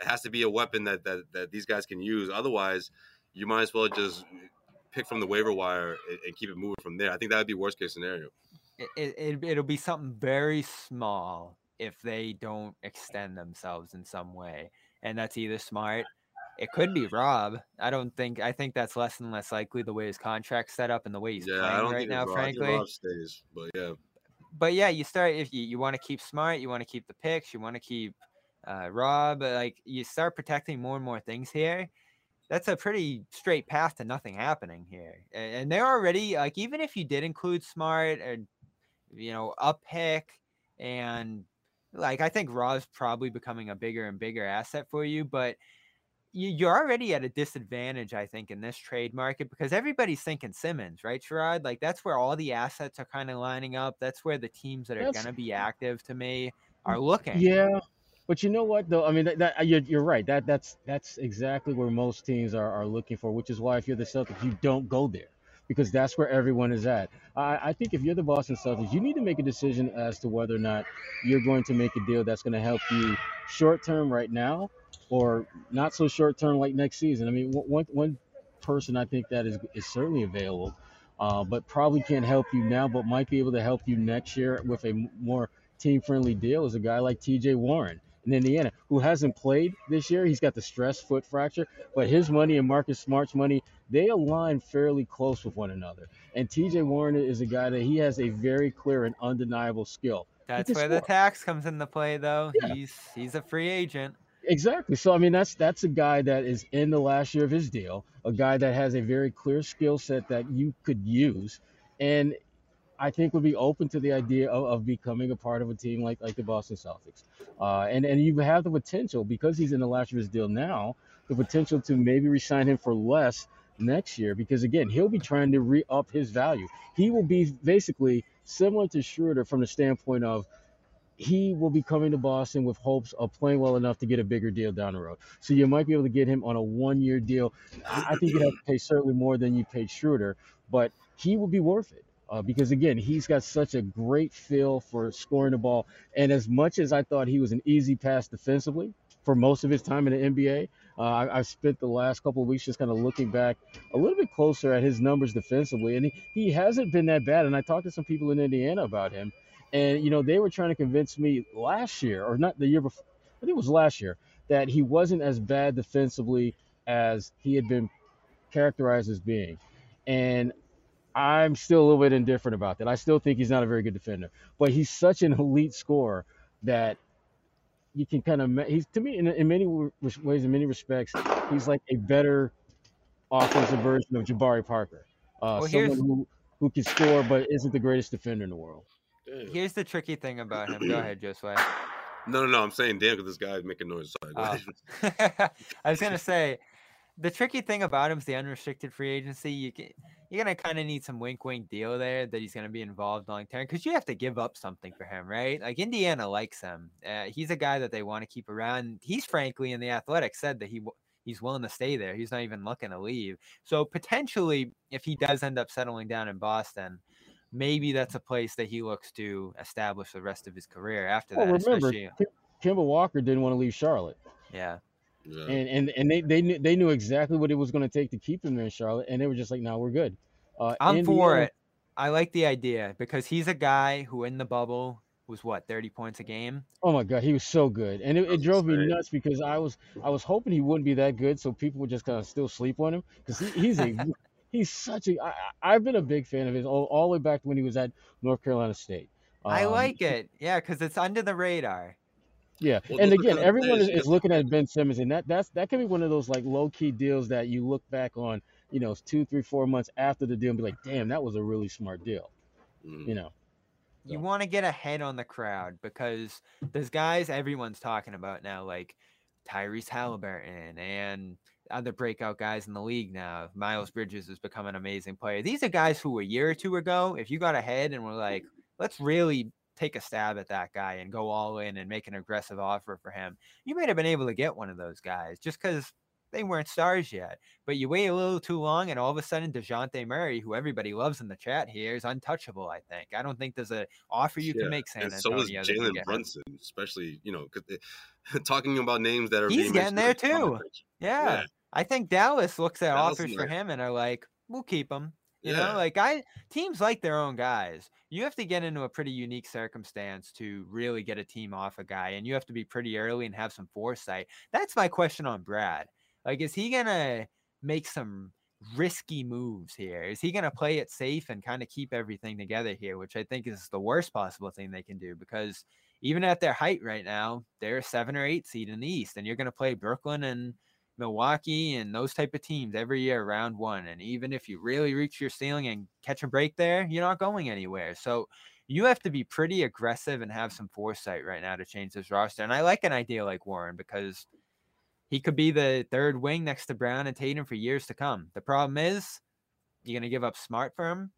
It has to be a weapon that, that that these guys can use. Otherwise, you might as well just pick from the waiver wire and, and keep it moving from there. I think that would be worst case scenario. It, it, it'll be something very small if they don't extend themselves in some way. And that's either smart. It could be Rob. I don't think, I think that's less and less likely the way his contract's set up and the way he's yeah, playing right now, Rob. Frankly. Rob stays, but yeah. but yeah, you start if you, you want to keep smart, you want to keep the picks, you want to keep uh, Rob, uh, like you start protecting more and more things here. That's a pretty straight path to nothing happening here. And, and they're already like even if you did include smart or you know a pick and like I think Raw is probably becoming a bigger and bigger asset for you, but you, you're already at a disadvantage, I think, in this trade market because everybody's thinking Simmons, right, Sherrod? Like that's where all the assets are kind of lining up. That's where the teams that are going to be active to me are looking. Yeah, but you know what though? I mean, that, that you're, you're right. That that's that's exactly where most teams are, are looking for. Which is why if you're the Celtics, you don't go there because that's where everyone is at. I, I think if you're the Boston Celtics, you need to make a decision as to whether or not you're going to make a deal that's going to help you short term right now, or not so short term like next season. I mean, one- one person I think that is is certainly available. Uh, but probably can't help you now, but might be able to help you next year with a more team-friendly deal is a guy like T.J. Warren in Indiana, who hasn't played this year. He's got the stress foot fracture, but his money and Marcus Smart's money they align fairly close with one another. And T.J. Warren is a guy that he has a very clear and undeniable skill. That's where the tax comes into play, though. Yeah. He's he's a free agent. Exactly. So I mean, that's that's a guy that is in the last year of his deal, a guy that has a very clear skill set that you could use, and I think would be open to the idea of, of becoming a part of a team like like the Boston Celtics. Uh, and and you have the potential because he's in the last year of his deal now, the potential to maybe resign him for less next year because again he'll be trying to re up his value. He will be basically similar to Schroeder from the standpoint of he will be coming to Boston with hopes of playing well enough to get a bigger deal down the road. So you might be able to get him on a one-year deal. I I think you'd have to pay certainly more than you paid Schroeder, but he will be worth it. Uh, because again, he's got such a great feel for scoring the ball. And as much as I thought he was an easy pass defensively for most of his time in the NBA, uh, I, I've spent the last couple of weeks just kind of looking back a little bit closer at his numbers defensively, and he, he hasn't been that bad. And I talked to some people in Indiana about him, and you know they were trying to convince me last year, or not the year before, I think it was last year, that he wasn't as bad defensively as he had been characterized as being. And I'm still a little bit indifferent about that. I still think he's not a very good defender, but he's such an elite scorer that you can kind of he's to me in, in many ways, in many respects, he's like a better offensive version of Jabari Parker, uh, Well, someone who who can score but isn't the greatest defender in the world. Damn. Here's the tricky thing about him. Go ahead, Josue. No, no, no. I'm saying damn because this guy's making noise. Sorry. Go Oh. I was gonna say, the tricky thing about him is the unrestricted free agency. You can, you're gonna kind of need some wink, wink deal there that he's gonna be involved long term because you have to give up something for him, right? Like Indiana likes him. Uh, he's a guy that they want to keep around. He's frankly in the Athletic said that he he's willing to stay there. He's not even looking to leave. So potentially, if he does end up settling down in Boston. Maybe that's a place that he looks to establish the rest of his career after Well, that. remember, Kim- Kemba Walker didn't want to leave Charlotte. yeah. Yeah. and and and they they knew, they knew exactly what it was going to take to keep him there in Charlotte, and they were just like, "No, we're good." Uh, I'm for Indiana- it. I like the idea because he's a guy who in the bubble was what 30 points a game. Oh my god, he was so good, and it, it drove me nuts because I was I was hoping he wouldn't be that good, so people would just kind of still sleep on him because he, he's a he's such a. I, I- I've been a big fan of his all, all the way back when he was at North Carolina State. I Um, like it. Yeah, because it's under the radar. Yeah, Well, and again, everyone is, is looking at Ben Simmons, and that that's that could be one of those like low key deals that you look back on, you know, two, three, four months after the deal and be like, "Damn, that was a really smart deal," Mhm. you know. You want to get ahead on the crowd because there's guys everyone's talking about now, like Tyrese Halliburton and other breakout guys in the league now. Miles Bridges has become an amazing player. These are guys who a year or two ago, if you got ahead and were like, let's really take a stab at that guy and go all in and make an aggressive offer for him, you might have been able to get one of those guys just because they weren't stars yet. But you wait a little too long, and all of a sudden, Dejounte Murray, who everybody loves in the chat here, is untouchable. I think. I don't think there's an offer you Yeah, can make San and so Antonio. is that can Jalen him. Brunson, especially you know, they- talking about names that are He's being getting there in the comment too. section. Yeah. I think Dallas looks at Dallas offers for him and are like, we'll keep him. You Yeah. know, like I teams like their own guys. You have to get into a pretty unique circumstance to really get a team off a guy, and you have to be pretty early and have some foresight. That's my question on Brad. Like, is he gonna make some risky moves here? Is he gonna play it safe and kind of keep everything together here, which I think is the worst possible thing they can do because even at their height right now, they're a seven or eight seed in the East, and you're gonna play Brooklyn and Milwaukee and those type of teams every year round one. And even if you really reach your ceiling and catch a break there, you're not going anywhere. So you have to be pretty aggressive and have some foresight right now to change this roster. And I like an idea like Warren because he could be the third wing next to Brown and Tatum for years to come. The problem is you're gonna give up smart for him.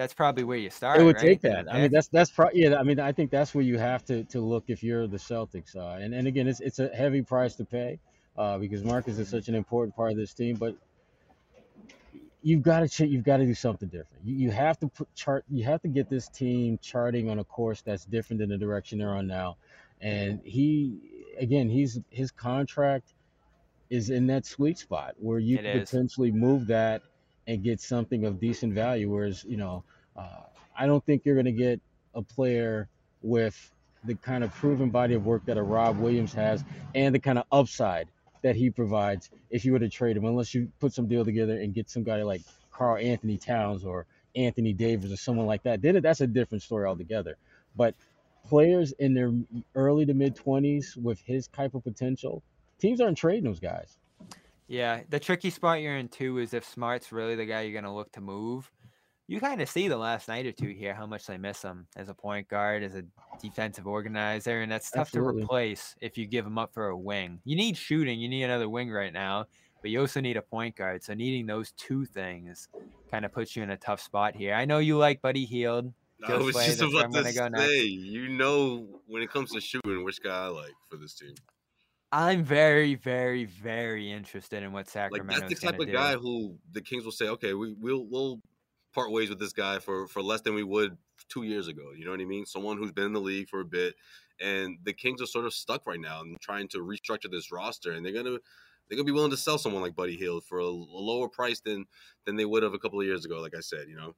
That's probably where you start. it would right? take that. I mean, that's that's pro- yeah. I mean, I think that's where you have to to look if you're the Celtics. Uh, and and again, it's it's a heavy price to pay uh, because Marcus is such an important part of this team. But you've got to ch- you've got to do something different. You, you have to put chart. You have to get this team charting on a course that's different than the direction they're on now. And he again, he's his contract is in that sweet spot where you It could is. potentially move that and get something of decent value. Whereas you know. Uh, I don't think you're going to get a player with the kind of proven body of work that a Rob Williams has and the kind of upside that he provides if you were to trade him, unless you put some deal together and get some guy like Karl-Anthony Towns or Anthony Davis or someone like that. Then that's a different story altogether. But players in their early to mid 20s with his type of potential, teams aren't trading those guys. Yeah, the tricky spot you're in too is if Smart's really the guy you're going to look to move. You kind of see the last night or two here how much they miss him as a point guard, as a defensive organizer, and that's tough Absolutely. to replace if you give him up for a wing. You need shooting, you need another wing right now, but you also need a point guard. So needing those two things kind of puts you in a tough spot here. I know you like Buddy Hield. I was just about to go say, next. you know, when it comes to shooting, which guy I like for this team. I'm very, very, very interested in what Like Sacramento's that's the type of do. guy who the Kings will say, okay, we we'll we'll part ways with this guy for for less than we would two years ago. You know what I mean? Someone who's been in the league for a bit, and the Kings are sort of stuck right now and trying to restructure this roster, and they're gonna they're gonna be willing to sell someone like Buddy Hield for a, a lower price than than they would have a couple of years ago. Like I said, you know.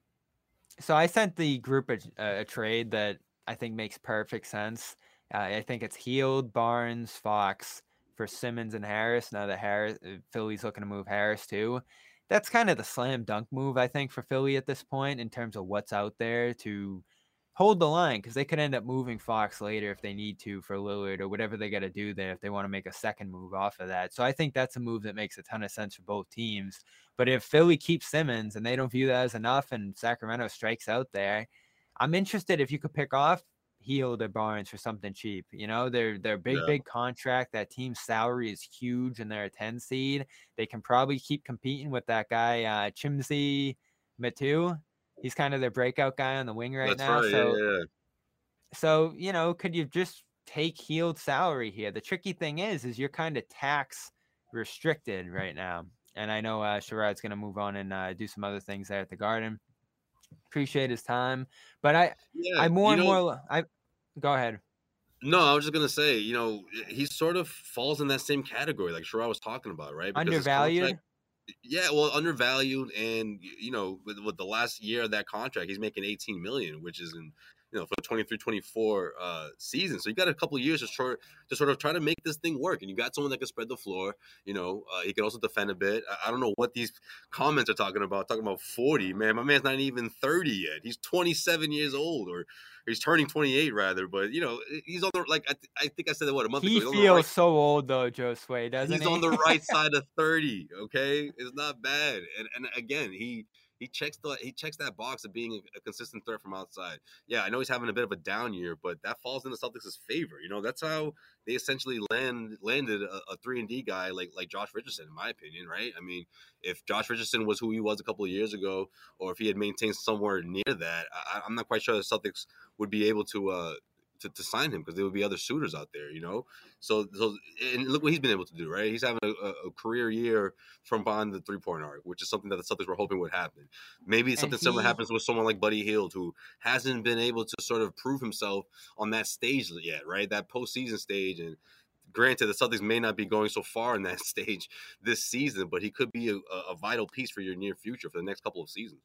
So I sent the group a, a trade that I think makes perfect sense. Uh, I think it's Hield, Barnes, Fox for Simmons and Harris. Now that Harris, uh, Philly's looking to move Harris too. That's kind of the slam dunk move, I think, for Philly at this point in terms of what's out there to hold the line because they could end up moving Fox later if they need to for Lillard or whatever they got to do there if they want to make a second move off of that. So I think that's a move that makes a ton of sense for both teams. But if Philly keeps Simmons and they don't view that as enough and Sacramento strikes out there, I'm interested if you could pick off Hield their Barnes for something cheap. You know, they're they're big, yeah. big contract. That team's salary is huge and they're a 10 seed. They can probably keep competing with that guy, uh Chimezie Metu. He's kind of their breakout guy on the wing right That's now. Right, so yeah, yeah. so, you know, could you just take Hield salary here? The tricky thing is, is you're kind of tax restricted right now. And I know uh Sherrod's gonna move on and uh, do some other things there at the garden appreciate his time. But I, Yeah, I more and know- more. I go ahead. No, I was just gonna say, you know, eh, he sort of falls in that same category, like Sherrod was talking about, right? Because Undervalued. yeah, well, undervalued, and you know, with, with the last year of that contract, he's making 18 million, which is in you know for the 23 24 uh season. So you got a couple years to sort to sort of try to make this thing work, and you got someone that can spread the floor. You know, uh, he can also defend a bit. I, I don't know what these comments are talking about. Talking about 40, man. My man's not even 30 yet. He's 27 years old, or he's turning 28 rather. But you know, he's on the like. I, th- I think I said that what a month He ago. feels He's right so old though, Josue, doesn't he's he? on the right side of 30 okay it's not bad and and again he he checks the he checks that box of being a, consistent threat from outside. Yeah i know he's having a bit of a down year but that falls into celtics' favor you know that's how they essentially land landed a, a 3 and d guy like like josh richardson in my opinion right? I mean if josh richardson was who he was a couple of years ago or if he had maintained somewhere near that I, i'm not quite sure the celtics would be able to uh to, to sign him because there would be other suitors out there, you know. So, so and look what he's been able to do, right? He's having a, a career year from behind the three point arc, which is something that the Celtics were hoping would happen. Maybe something similar happens with someone like Buddy Hield, who hasn't been able to sort of prove himself on that stage yet, right? That postseason stage, and granted, the Celtics may not be going so far in that stage this season, but he could be a, a vital piece for your near future for the next couple of seasons.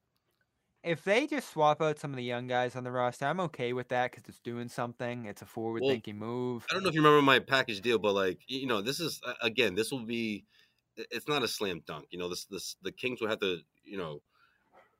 If they just swap out some of the young guys on the roster, I'm okay with that because it's doing something. It's a forward-thinking move. I don't know if you remember my package deal, but like you know, this is again, this will be. It's not a slam dunk, you know. This, this, the Kings will have to, you know,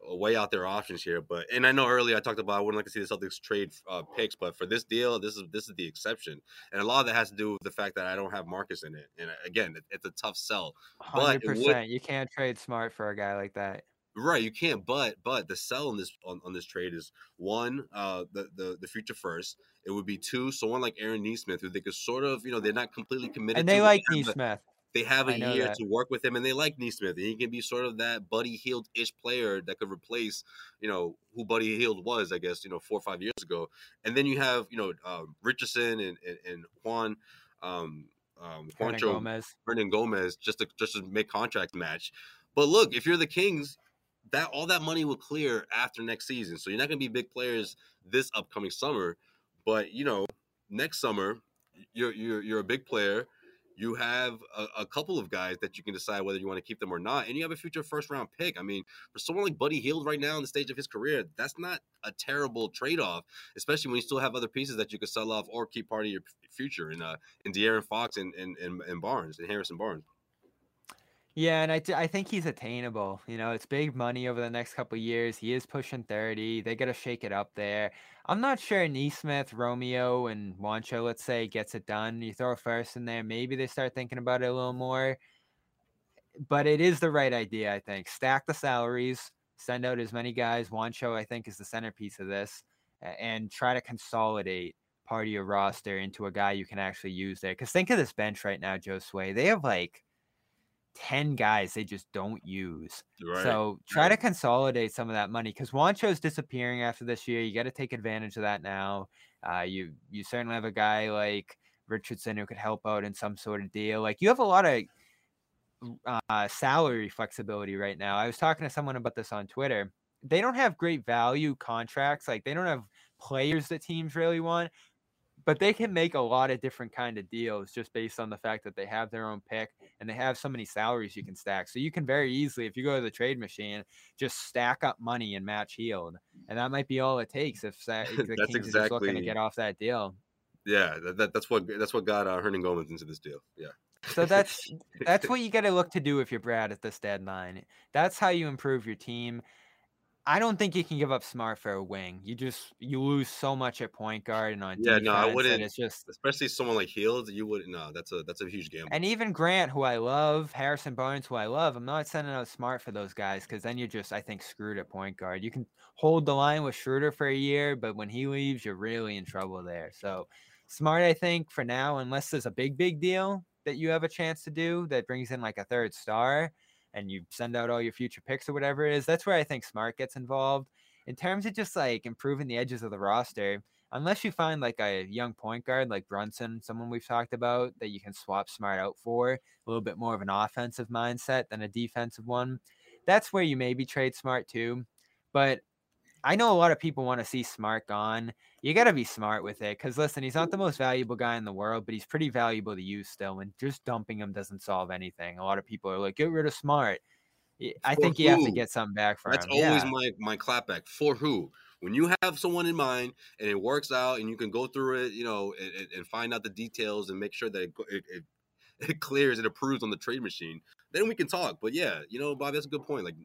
uh, weigh out their options here. But and I know earlier I talked about I wouldn't like to see the Celtics trade uh, picks, but for this deal, this is this is the exception, and a lot of that has to do with the fact that I don't have Marcus in it. And uh, again, it, it's a tough sell. Hundred percent. You can't trade smart for a guy like that. Right, you can't. But but the sell on this on, on this trade is one, uh, the, the the future first. It would be two, someone like Aaron Nesmith, who they could sort of, you know, they're not completely committed. And they like have a- Nesmith. They have a year that. to work with him, and they like Nesmith, and he can be sort of that Buddy Hield ish player that could replace, you know, who Buddy Hield was, I guess, you know, four or five years ago. And then you have, you know, um, Richardson and and, and Juan, um, um, Hernan Juancho Gomez. Hernangomez just to just to make contract match. But look, if you're the Kings, that all that money will clear after next season. So you're not going to be big players this upcoming summer, but you know, next summer you're you're you're a big player. You have a, a couple of guys that you can decide whether you want to keep them or not, and you have a future first round pick. I mean, for someone like Buddy Hield right now in the stage of his career, that's not a terrible trade off, especially when you still have other pieces that you could sell off or keep part of your future in uh in De'Aaron Fox and and, and, and Barnes and Harrison Barnes. Yeah, and I, I think he's attainable. You know, it's big money over the next couple years. He is pushing 30. They got to shake it up there. I'm not sure Nesmith, Romeo, and Juancho, let's say, gets it done. You throw a first in there, maybe they start thinking about it a little more. But it is the right idea, I think. Stack the salaries, send out as many guys. Juancho, I think, is the centerpiece of this, and try to consolidate part of your roster into a guy you can actually use there. Because think of this bench right now, Josue. They have like 10 guys they just don't use. Right. So try to consolidate some of that money because Juancho's disappearing after this year. You got to take advantage of that now. Uh, you you certainly have a guy like Richardson who could help out in some sort of deal. Like you have a lot of uh, salary flexibility right now. I was talking to someone about this on Twitter. they don't have great value contracts. Like they don't have players that teams really want, but they can make a lot of different kind of deals just based on the fact that they have their own pick and they have so many salaries you can stack. So you can very easily, if you go to the trade machine, just stack up money and match Hield, and that might be all it takes if the That's Kings are just looking to get off that deal. Yeah, that, that, that's what that's what got uh, Hernangomez into this deal. Yeah. So that's that's what you got to look to do if you're Brad at this deadline. That's how you improve your team. I don't think you can give up Smart for a wing. You just you lose so much at point guard and on Yeah, defense. no, I wouldn't- It's just especially someone like Hield, you wouldn't. No, that's a that's a huge gamble. and even Grant, who I love, Harrison Barnes, who I love. I'm not sending out Smart for those guys because then you're just I think screwed at point guard. You can hold the line with Schroeder for a year, but when he leaves, you're really in trouble there. So Smart, I think for now, unless there's a big big deal that you have a chance to do that brings in like a third star and you send out all your future picks or whatever it is, that's where I think Smart gets involved. In terms of just like improving the edges of the roster, unless you find like a young point guard like Brunson, someone we've talked about that you can swap Smart out for, a little bit more of an offensive mindset than a defensive one, that's where you maybe trade Smart too. But I know a lot of people want to see Smart gone. You got to be smart with it because listen, he's not the mm. most valuable guy in the world, but he's pretty valuable to you still. And just dumping him doesn't solve anything. A lot of people are like, get rid of Smart. I For think you have to get something back from That's him. always yeah. my my clapback. For who? When you have someone in mind and it works out, and you can go through it, you know, and, and- find out the details and make sure that it, it, it it clears and approves on the trade machine, then we can talk. But yeah, you know, Bob, that's a good point. Like,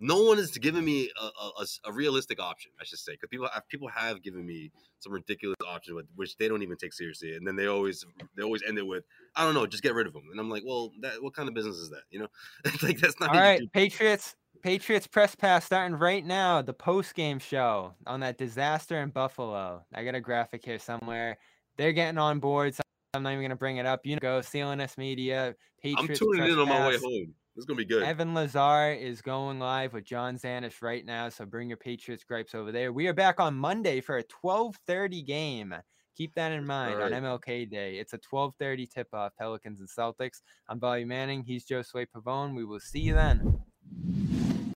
no one is giving me a realistic option, I should say, because people have, people have given me some ridiculous options, with, which they don't even take seriously, and then they always they always end it with, I don't know, just get rid of them, and I'm like, well, that what kind of business is that? You know, like that's not. All right, do- Patriots. Patriots press pass starting right now. The post game show on that disaster in Buffalo. I got a graphic here somewhere. They're getting on board. so I'm not even gonna bring it up. You know, go CLNS Media. Patriots I'm tuning in on my way home. Is gonna be good. Evan Lazar is going live with John Zanish right now, so bring your Patriots gripes over there. We are back on Monday for a 12:30 game. Keep that in mind on. MLK Day. It's a 12:30 tip-off. Pelicans and Celtics. I'm Bobby Manning. He's Josue Pavone. We will see you then.